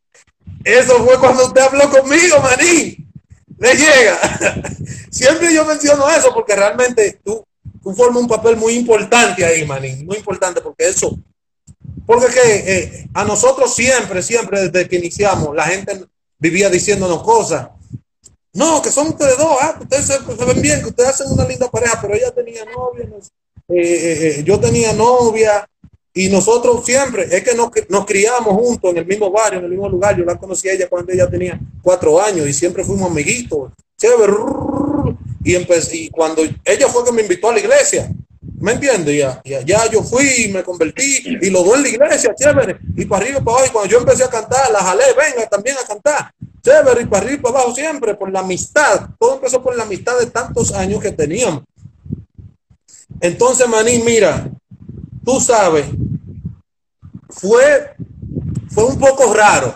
Eso fue cuando usted habló conmigo, maní. Le llega. Siempre yo menciono eso porque realmente tú, tú formas un papel muy importante ahí, maní. Muy importante porque eso. Porque que eh, a nosotros siempre, siempre desde que iniciamos, la gente vivía diciéndonos cosas. No, que son ustedes dos, ah, ustedes se, ven bien, que ustedes hacen una linda pareja, pero ella tenía novia, eh, eh, eh, yo tenía novia, y nosotros siempre, es que nos, nos, criamos juntos en el mismo barrio, en el mismo lugar. Yo la conocí a ella cuando ella tenía cuatro años y siempre fuimos amiguitos, chévere. Y, y cuando ella fue que me invitó a la iglesia, ¿me entiendes? Ya, ya, ya yo fui, me convertí y lo doy en la iglesia, chévere. Y para arriba y para abajo, y cuando yo empecé a cantar, la jalé, venga también a cantar. Chévere, y para arriba y para abajo siempre, por la amistad. Todo empezó por la amistad de tantos años que teníamos. Entonces, Maní, mira, tú sabes, fue, fue un poco raro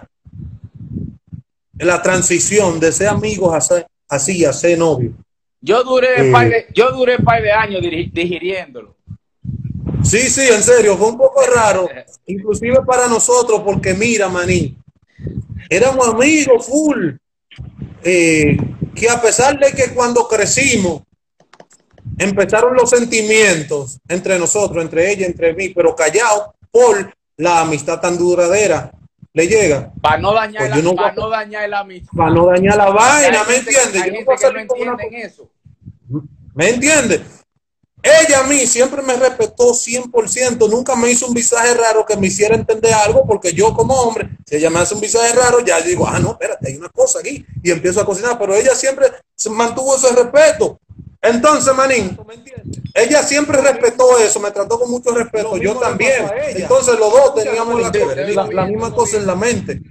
la transición de ser amigos a ser, así, a ser novio. Yo duré, eh, de, yo duré un par de años digiriéndolo. Sí, sí, en serio, fue un poco raro, inclusive para nosotros, porque mira, Maní, éramos amigos full, eh, que a pesar de que cuando crecimos, empezaron los sentimientos entre nosotros, entre ella, entre mí, pero callado por la amistad tan duradera. Le llega. Para no dañar, pues la, para no dañar la amistad. Para no dañar la vaina, ¿me entiendes? no eso. ¿Me entiendes? Ella a mí siempre me respetó 100%, nunca me hizo un visaje raro que me hiciera entender algo, porque yo como hombre, si ella me hace un visaje raro, ya digo, ah, no, espérate, hay una cosa aquí, y empiezo a cocinar, pero ella siempre mantuvo ese respeto. Entonces, Manín, ella siempre respetó eso, me trató con mucho respeto, yo también. Entonces los dos teníamos la, misma cosa en la mente.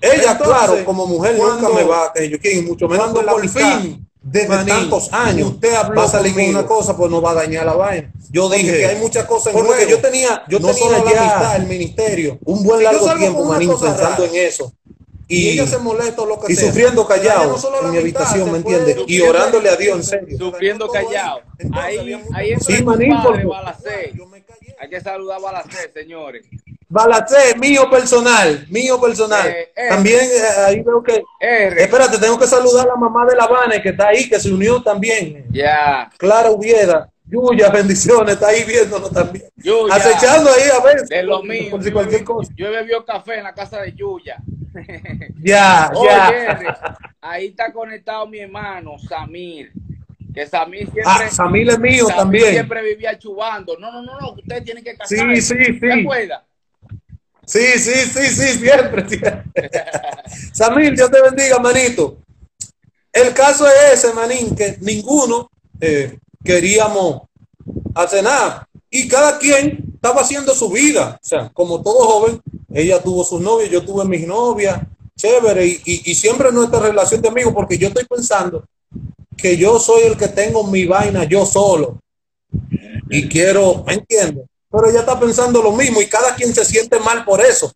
Ella, claro, como mujer nunca me va a que mucho menos por fin de tantos años usted habló va a salir con una cosa, pues no va a dañar la vaina. Yo dije que hay muchas cosas en porque yo tenía, yo tenía ya el ministerio, un buen largo tiempo, Manín, pensando en eso. Y, ella se molesta lo que y sufriendo callado en mi habitación, ¿me entiendes? Y orándole a Dios en serio. Sufriendo callado. Ahí, ahí es sí, Manín, Hay que saludar a Balacé, señores. Balacé, mío personal, mío personal. Eh, eh. también eh, ahí veo que. Espérate, tengo que saludar a la mamá de La Habana que está ahí, que se unió también. Ya. Clara Uvieda. Yuya, bendiciones, está ahí viéndonos también. Acechando ahí a ver. De lo mío. Por si cualquier cosa. Yo he bebido café en la casa de Yuya. Ya, ya. ahí está conectado mi hermano, Samir. Que Samir siempre. Ah, Samir es mío Samir también. siempre vivía chubando. No, no, no, no. Usted tiene que casar. Sí, sí, sí. ¿Se acuerda? Sí, sí, sí, sí, siempre. Samir, Dios te bendiga, manito. El caso es ese, manín, que ninguno eh, queríamos hacer nada. Y cada quien estaba haciendo su vida. O sea, como todo joven, ella tuvo sus novias, yo tuve mis novias, chévere. Y, y, siempre nuestra relación de amigos, porque yo estoy pensando que yo soy el que tengo mi vaina yo solo. Y quiero, ¿me entiendes? Pero ella está pensando lo mismo y cada quien se siente mal por eso.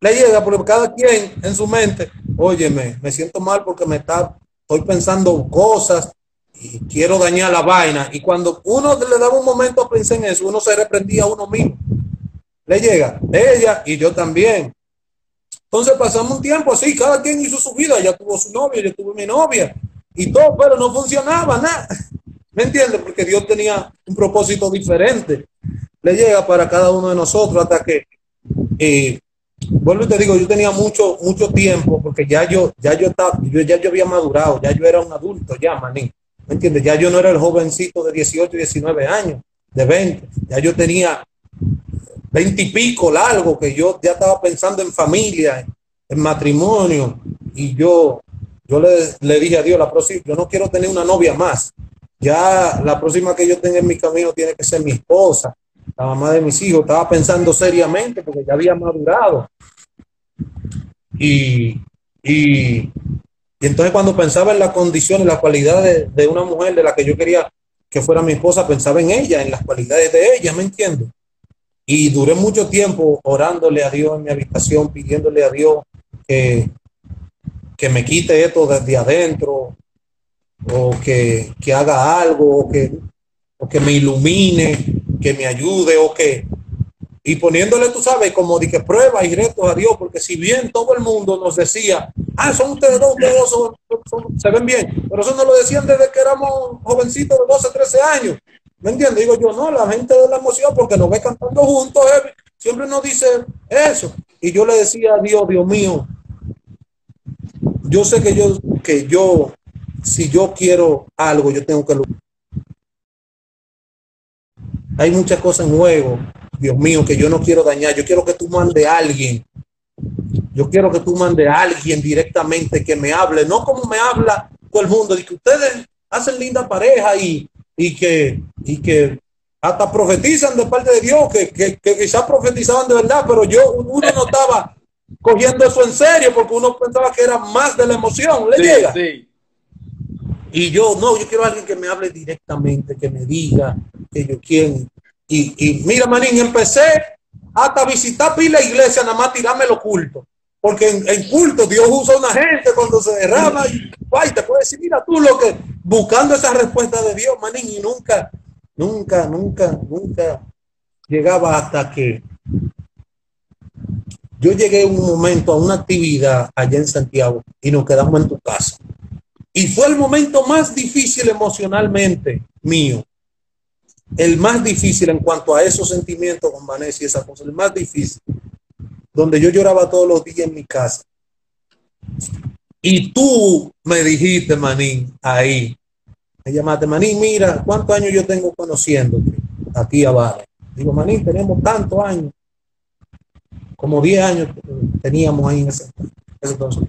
Le llega porque cada quien en su mente, óyeme, me siento mal porque me está, estoy pensando cosas y quiero dañar la vaina. Y cuando uno le daba un momento a pensar en eso, uno se reprendía a uno mismo. Le llega ella y yo también. Entonces pasamos un tiempo así, cada quien hizo su vida, ella tuvo su novia, yo tuve mi novia y todo, pero no funcionaba nada. ¿Me entiendes? Porque Dios tenía un propósito diferente. Le llega para cada uno de nosotros hasta que, eh, vuelvo y te digo, yo tenía mucho, mucho tiempo porque ya yo, ya yo estaba, yo, ya yo había madurado, ya yo era un adulto ya, maní. ¿Me entiendes? Ya yo no era el jovencito de 18 y 19 años, de 20. Ya yo tenía 20 y pico largo, que yo ya estaba pensando en familia, en matrimonio. Y yo, yo le, le dije a Dios, la próxima, yo no quiero tener una novia más. Ya la próxima que yo tenga en mi camino tiene que ser mi esposa, la mamá de mis hijos. Estaba pensando seriamente porque ya había madurado. Y, y, y entonces cuando pensaba en las condiciones, las cualidades de, una mujer de la que yo quería que fuera mi esposa, pensaba en ella, en las cualidades de ella, ¿me entiendes? Y duré mucho tiempo orándole a Dios en mi habitación, pidiéndole a Dios que, que me quite esto desde adentro, o que, que haga algo, o que, o que me ilumine, que me ayude, o que... Y poniéndole, tú sabes, como de que prueba y retos a Dios, porque si bien todo el mundo nos decía, ah, son ustedes dos, ustedes se ven bien, pero eso nos lo decían desde que éramos jovencitos de 12, 13 años. ¿Me entiendes? Digo yo, no, la gente de la emoción, porque nos ve cantando juntos, eh, siempre nos dice eso. Y yo le decía a Dios, Dios mío, yo sé que yo, que yo si yo quiero algo, yo tengo que luchar. Hay muchas cosas en juego, Dios mío, que yo no quiero dañar. Yo quiero que tú mande a alguien. Yo quiero que tú mande a alguien directamente que me hable, no como me habla todo el mundo, de que ustedes hacen linda pareja y, y, que, y que hasta profetizan de parte de Dios, que, que, que quizás profetizaban de verdad, pero yo, uno no estaba cogiendo eso en serio porque uno pensaba que era más de la emoción. ¿Le llega? Sí. Y yo, no, yo quiero a alguien que me hable directamente, que me diga que yo quién. Y, y mira, manín, empecé hasta visitar pila iglesia, nada más tirarme lo culto. Porque en, culto Dios usa una gente cuando se derrama y te puede decir, mira tú lo que, buscando esa respuesta de Dios, manín, y nunca, nunca, nunca, nunca llegaba hasta que yo llegué un momento a una actividad allá en Santiago y nos quedamos en tu casa. Y fue el momento más difícil emocionalmente mío. El más difícil en cuanto a esos sentimientos con Vanessa y esa cosa, el más difícil. Donde yo lloraba todos los días en mi casa. Y tú me dijiste, Manín, ahí. Me llamaste, Manín, mira, ¿cuántos años yo tengo conociéndote? A ti, a Digo, Manín, tenemos tantos años. Como 10 años teníamos ahí en ese entonces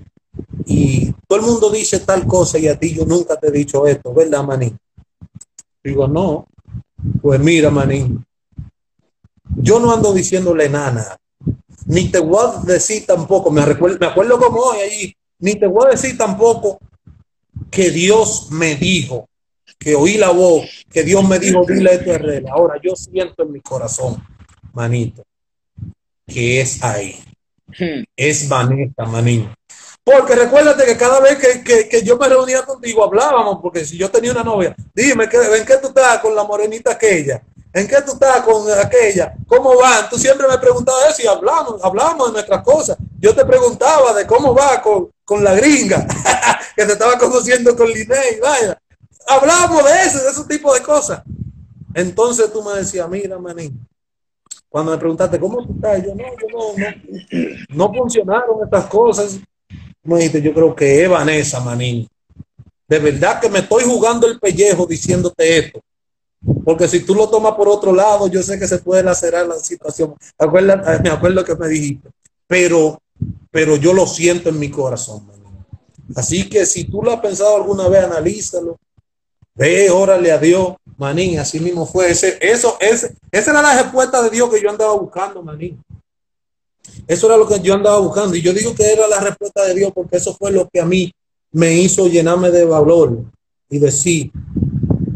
y todo el mundo dice tal cosa y a ti yo nunca te he dicho esto, ¿verdad, Manín? Digo, no. Pues mira, Manín, yo no ando diciéndole nada, ni te voy a decir tampoco, me, recuerdo, me acuerdo como hoy allí, ni te voy a decir tampoco que Dios me dijo, que oí la voz, que Dios me dijo, dile esto. Ahora yo siento en mi corazón, manito, que es ahí. Hmm. Es Vanessa, manín. Porque recuérdate que cada vez que, yo me reunía contigo hablábamos, porque si yo tenía una novia, dime, ¿en qué tú estás con la morenita aquella? ¿En qué tú estás con aquella? ¿Cómo van? Tú siempre me preguntabas eso y hablamos, hablamos de nuestras cosas. Yo te preguntaba de cómo va con, la gringa, que te estaba conociendo con Linney, vaya. Hablamos de eso, de ese tipo de cosas. Entonces tú me decías, mira, manín, cuando me preguntaste cómo tú estás, yo no, yo no, no, no funcionaron estas cosas yo creo que es Vanessa Manín. De verdad que me estoy jugando el pellejo diciéndote esto. Porque si tú lo tomas por otro lado, yo sé que se puede lacerar la situación. Eh, me acuerdo que me dijiste. Pero, pero yo lo siento en mi corazón. Así que si tú lo has pensado alguna vez, analízalo. Ve, órale a Dios, manín. Así mismo fue. Ese, eso, ese, esa era la respuesta de Dios que yo andaba buscando, manín. Eso era lo que yo andaba buscando. Y yo digo que era la respuesta de Dios porque eso fue lo que a mí me hizo llenarme de valor y decir,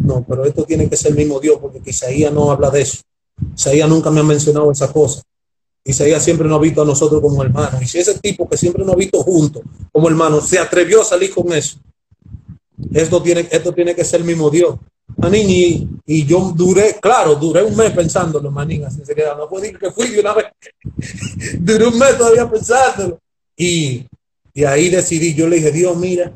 no, pero esto tiene que ser el mismo Dios porque Isaías no habla de eso. Isaías nunca me ha mencionado esa cosa. Isaías siempre nos ha visto a nosotros como hermanos. Y si ese tipo que siempre nos ha visto juntos como hermanos se atrevió a salir con eso, esto tiene, esto tiene que ser el mismo Dios. Manín, y, y, yo duré, claro, duré un mes pensándolo, manín, se queda. No puedo decir que fui de una vez. duré un mes todavía pensándolo. Y, y ahí decidí, yo le dije, Dios, mira,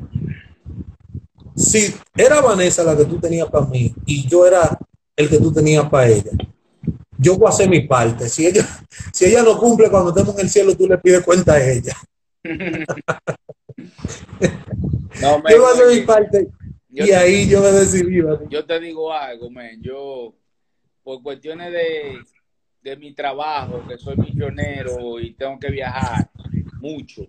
si era Vanessa la que tú tenías para mí y yo era el que tú tenías para ella, yo voy a hacer mi parte. Si ella, si ella no cumple cuando estemos en el cielo, tú le pides cuenta a ella. yo voy a hacer mi parte. Y ahí yo me decidí. Yo te digo algo, men. Yo, por cuestiones de, de mi trabajo, que soy misionero y tengo que viajar mucho,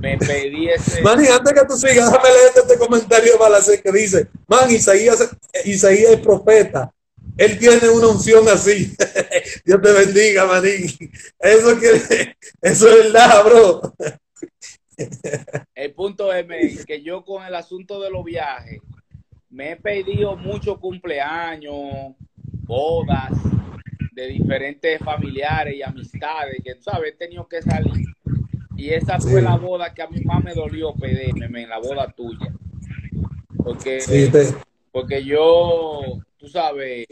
me pedí ese. Man, antes que tú sigas, déjame leer este comentario de Balacé que dice: Man, Isaías, Isaías es profeta. Él tiene una unción así. Dios te bendiga, manín. Eso, quiere, eso es verdad, bro. El punto es que yo con el asunto de los viajes me he pedido muchos cumpleaños, bodas de diferentes familiares y amistades que, ¿sabes? He tenido que salir y esa fue la boda que a mí más me dolió pedirme, en la boda tuya. Porque, porque yo, tú sabes,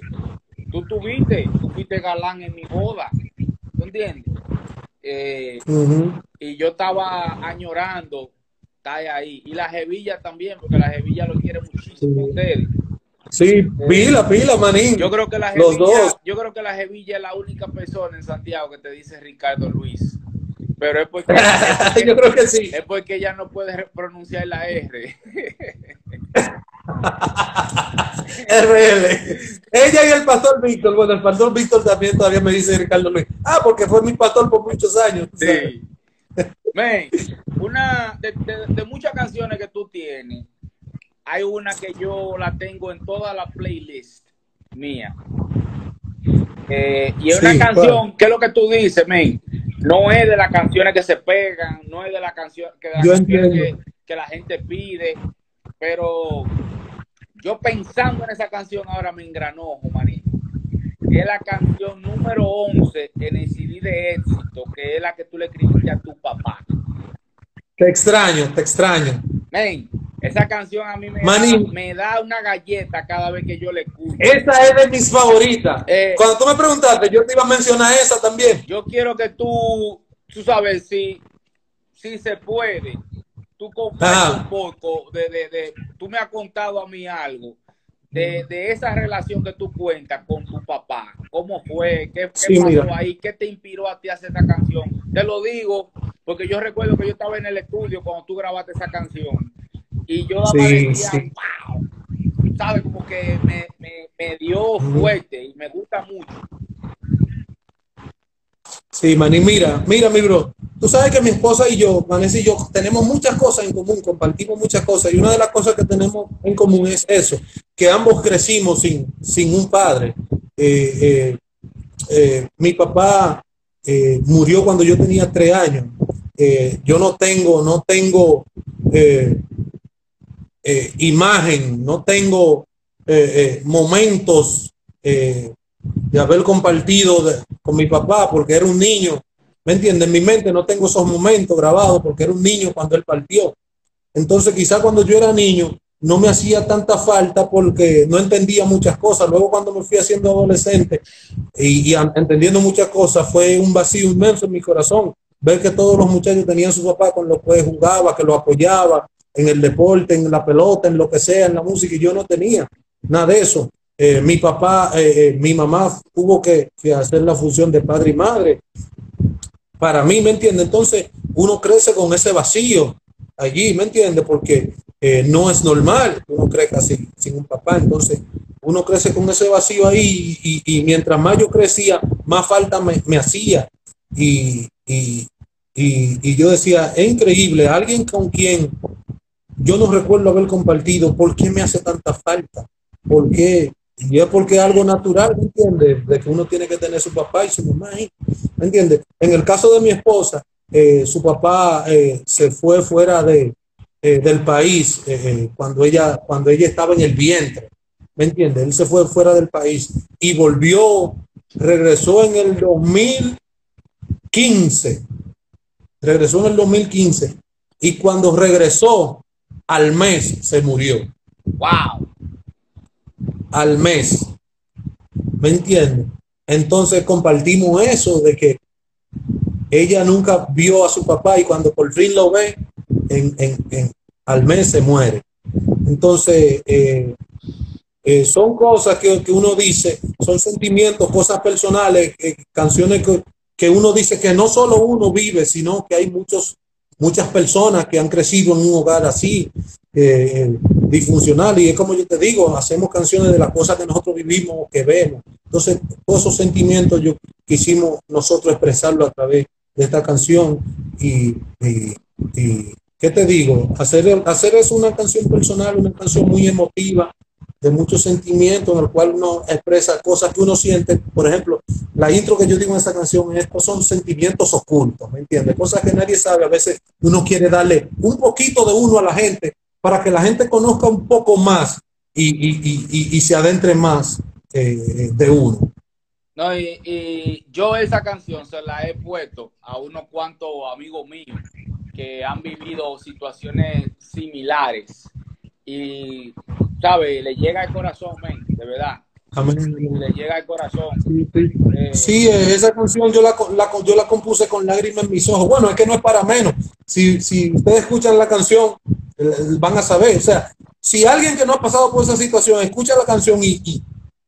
tú tuviste, tú fuiste galán en mi boda. ¿Tú entiendes? Eh, y yo estaba añorando estar ahí. Y la jevilla también, porque la jevilla lo quiere muchísimo ustedes. Sí, pila, pila, manín. Yo creo que la jevilla, yo creo que la jevilla es la única persona en Santiago que te dice Ricardo Luis. Pero es porque, yo creo que sí. Es porque ella no puede pronunciar la R. RL. Ella y el pastor Víctor. Bueno, el pastor Víctor también todavía me dice Ricardo Luis. Ah, porque fue mi pastor por muchos años. Sí. una de, de, muchas canciones que tú tienes, hay una que yo la tengo en toda la playlist mía. Eh, y es una canción, ¿qué es lo que tú dices, men? No es de las canciones que se pegan, no es de la canción que, que, la gente pide, pero yo pensando en esa canción ahora me engranó, manito. Es la canción número 11 en el CD de éxito, que es la que tú le escribiste a tu papá. Te extraño, te extraño. Men, esa canción a mí me, da, una galleta cada vez que yo le escucho. Esa es de mis favoritas. Eh, Cuando tú me preguntaste, yo te iba a mencionar esa también. Yo quiero que tú, tú sabes, si, si se puede, tú compartas un poco de, de, de, tú me has contado a mí algo de, de, esa relación que tú cuentas con tu papá. ¿Cómo fue? ¿Qué, qué pasó ahí? ¿Qué te inspiró a ti a hacer esta canción? Te lo digo porque yo recuerdo que yo estaba en el estudio cuando tú grabaste esa canción y yo sí, decía, wow, ¿sabes? Como que me, me, dio fuerte y me gusta mucho. Sí, Manny, mira, mira, mi bro. Tú sabes que mi esposa y yo, Vanessa y yo, tenemos muchas cosas en común, compartimos muchas cosas. Y una de las cosas que tenemos en común es eso, que ambos crecimos sin, sin un padre. Eh, eh, eh, mi papá murió cuando yo tenía tres años. yo no tengo, no tengo imagen, no tengo momentos de haber compartido con mi papá porque era un niño. ¿Me entiendes? En mi mente no tengo esos momentos grabados porque era un niño cuando él partió. Entonces quizá cuando yo era niño no me hacía tanta falta porque no entendía muchas cosas. Luego cuando me fui haciendo adolescente y, entendiendo muchas cosas fue un vacío inmenso en mi corazón. Ver que todos los muchachos tenían su papá con los que jugaba, que lo apoyaba, en el deporte, en la pelota, en lo que sea, en la música, y yo no tenía nada de eso. Eh, mi papá, eh, eh, mi mamá tuvo que, hacer la función de padre y madre. Para mí, ¿me entiende? Entonces, uno crece con ese vacío allí, ¿me entiende? Porque no es normal uno crezca sin, sin un papá. Entonces, uno crece con ese vacío ahí y, mientras más yo crecía, más falta me, me hacía. Y, y, y, yo decía, es increíble, alguien con quien yo no recuerdo haber compartido por qué me hace tanta falta, por qué. Y es porque es algo natural, ¿me entiendes? De que uno tiene que tener su papá y su mamá ¿me entiendes? En el caso de mi esposa, eh, su papá eh, se fue fuera de, eh, del país cuando, ella, cuando ella estaba en el vientre, ¿me entiendes? Él se fue fuera del país y volvió regresó en el 2015. Regresó en el 2015. Y cuando regresó, al mes se murió. Wow. Al mes. ¿Me entiendes? Entonces compartimos eso de que ella nunca vio a su papá y cuando por fin lo ve, en, en, al mes se muere. Entonces, eh, eh, son cosas que, que, uno dice, son sentimientos, cosas personales, eh, canciones que, que, uno dice que no solo uno vive, sino que hay muchos, muchas personas que han crecido en un hogar así, disfuncional. Y es como yo te digo, hacemos canciones de las cosas que nosotros vivimos, que vemos. Entonces, todos esos sentimientos yo quisimos nosotros expresarlo a través de esta canción y, y, y ¿qué te digo? Hacer, hacer es una canción personal, una canción muy emotiva, de muchos sentimientos, en el cual uno expresa cosas que uno siente. Por ejemplo, la intro que yo digo en esta canción, estos son sentimientos ocultos, ¿me entiendes? Cosas que nadie sabe. A veces uno quiere darle un poquito de uno a la gente para que la gente conozca un poco más y, y, y, y se adentre más eh, de uno. No, y, y, yo esa canción se la he puesto a unos cuantos amigos míos que han vivido situaciones similares y, ¿sabe? Le llega al corazón, men, de verdad. Amén. Le llega al corazón. Sí, sí. Eh, sí, esa canción yo la, la, yo la compuse con lágrimas en mis ojos. Bueno, es que no es para menos. Si, si ustedes escuchan la canción, van a saber. O sea, si alguien que no ha pasado por esa situación escucha la canción y, y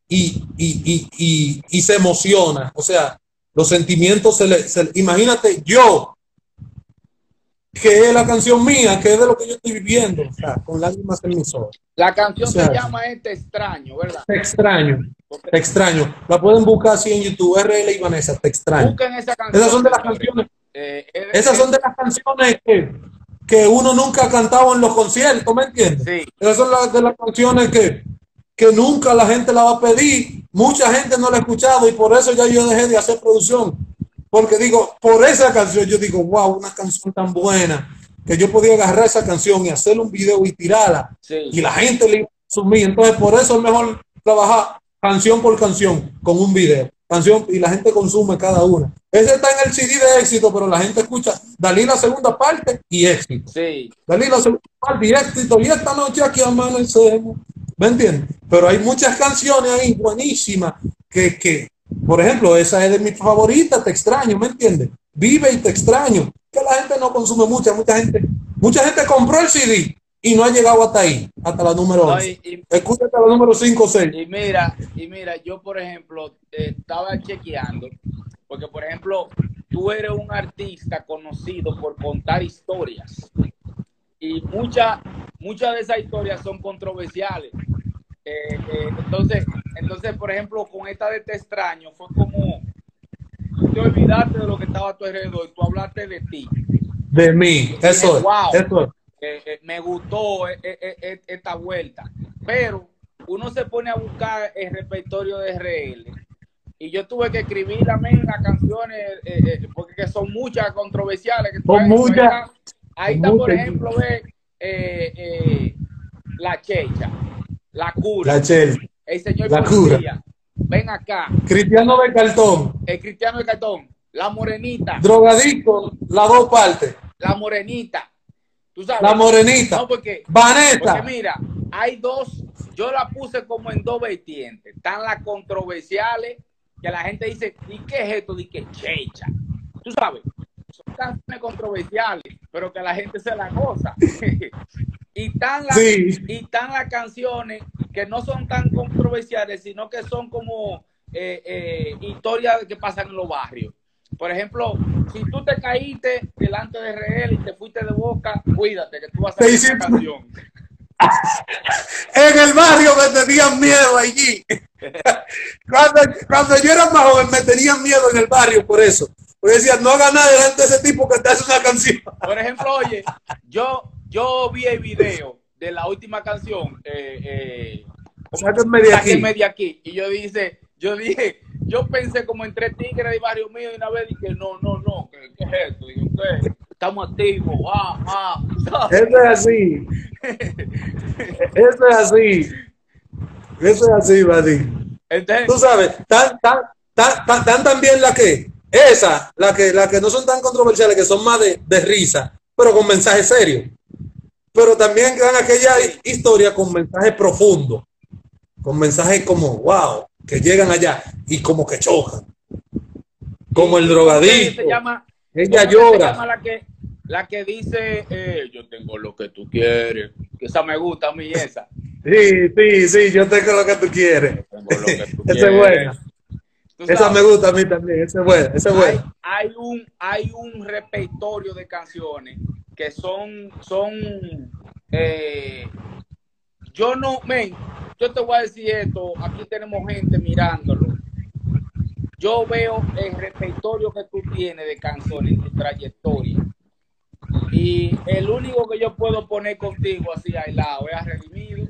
y, y, y, y, se emociona. O sea, los sentimientos se le... Se, imagínate yo, que es la canción mía, que es de lo que yo estoy viviendo, o sea, con lágrimas en mis ojos. La canción o sea, se llama Este Extraño, ¿verdad? Te extraño, te extraño. La pueden buscar así en YouTube, RL y Vanessa, te extraño. Busquen esa canción. Esas son de las canciones. Eh, eh, esas son de las canciones que, que uno nunca ha cantado en los conciertos, ¿me entiendes? Sí. Esas son las de las canciones que, que nunca la gente la va a pedir. Mucha gente no la ha escuchado y por eso ya yo dejé de hacer producción. Porque digo, por esa canción yo digo, wow, una canción tan buena que yo podía agarrar esa canción y hacerle un video y tirarla. Sí. Y la gente le sumía. Entonces, por eso es mejor trabajar canción por canción con un video. Canción y la gente consume cada una. Ese está en el CD de éxito, pero la gente escucha Dalí la segunda parte y éxito. Sí. Dalí la segunda parte y éxito. Y esta noche aquí amanecemos. ¿Me entiendes? Pero hay muchas canciones ahí buenísimas que, que, por ejemplo, esa es de mis favoritas, Te extraño, ¿me entiendes? Vive y te extraño. Que la gente no consume mucha, mucha gente, mucha gente compró el CD y no ha llegado hasta ahí, hasta la número 11. No, y, hasta la número 5 o 6. Y mira, y mira, yo por ejemplo eh, estaba chequeando, porque por ejemplo, tú eres un artista conocido por contar historias y muchas muchas de esas historias son controversiales. Eh, eh, entonces, entonces, por ejemplo, con esta de Te extraño, fue como te olvidaste de lo que estaba a tu alrededor y tú hablaste de ti. De mí, eso, wow, eso. Eh, me gustó esta vuelta. Pero uno se pone a buscar el repertorio de RL y yo tuve que escribir también las canciones porque son muchas controversiales. Que son muchas. Ahí está, por ejemplo, ve, eh, eh, la checha, la cura, la el señor la policía. cura. Ven acá. Cristiano de cartón. El cristiano de cartón. La morenita. Drogadicto, las dos partes. La morenita. ¿Tú sabes? La morenita. No, porque, Vanessa. porque mira, hay dos, yo la puse como en dos vertientes. Están las controversiales, que la gente dice, ¿y qué es esto? ¿Y qué checha? Tú sabes, son canciones controversiales, pero que la gente se la goza. y están las, Sí. y están las canciones que no son tan controversiales, sino que son como eh, eh, historias que pasan en los barrios. Por ejemplo, si tú te caíste delante de RL y te fuiste de boca, cuídate, que tú vas a hacer hiciste- una canción. En el barrio me tenían miedo allí. Cuando, cuando yo era más joven me tenían miedo en el barrio por eso. Porque decían, no haga nada delante de ese tipo que te hace una canción. Por ejemplo, oye, yo, yo vi el video de la última canción, eh, eh, Sáquenme de aquí. De aquí. Y yo dice, yo dije, yo pensé como en tres tigres de barrio mío y una vez dije, no, no, no, ¿qué, qué es esto? Digo, ¿qué? Estamos activos, ah, ah, ¿sabes? Eso es así. Eso es así. Eso es así, Buddy. Entonces, Tú sabes, tan, tan, tan, también la que, esa, la que, la que no son tan controversiales, que son más de, de risa, pero con mensaje serio. Pero también dan aquella historia con mensaje profundo, con mensajes como, wow, que llegan allá y como que chocan. Como el drogadito. Ella llora. la, que, la que dice, eh, yo tengo lo que tú quieres. Que esa me gusta a mí, esa. Sí, sí, sí, yo tengo lo que tú quieres. esa es buena. Esa me gusta a mí también, esa es buena, esa es buena. Hay, un, hay un repertorio de canciones que son, son, eh, yo no, men, yo te voy a decir esto, aquí tenemos gente mirándolo. Yo veo el repertorio que tú tienes de canciones tu trayectoria. Y el único que yo puedo poner contigo así al lado es Redimido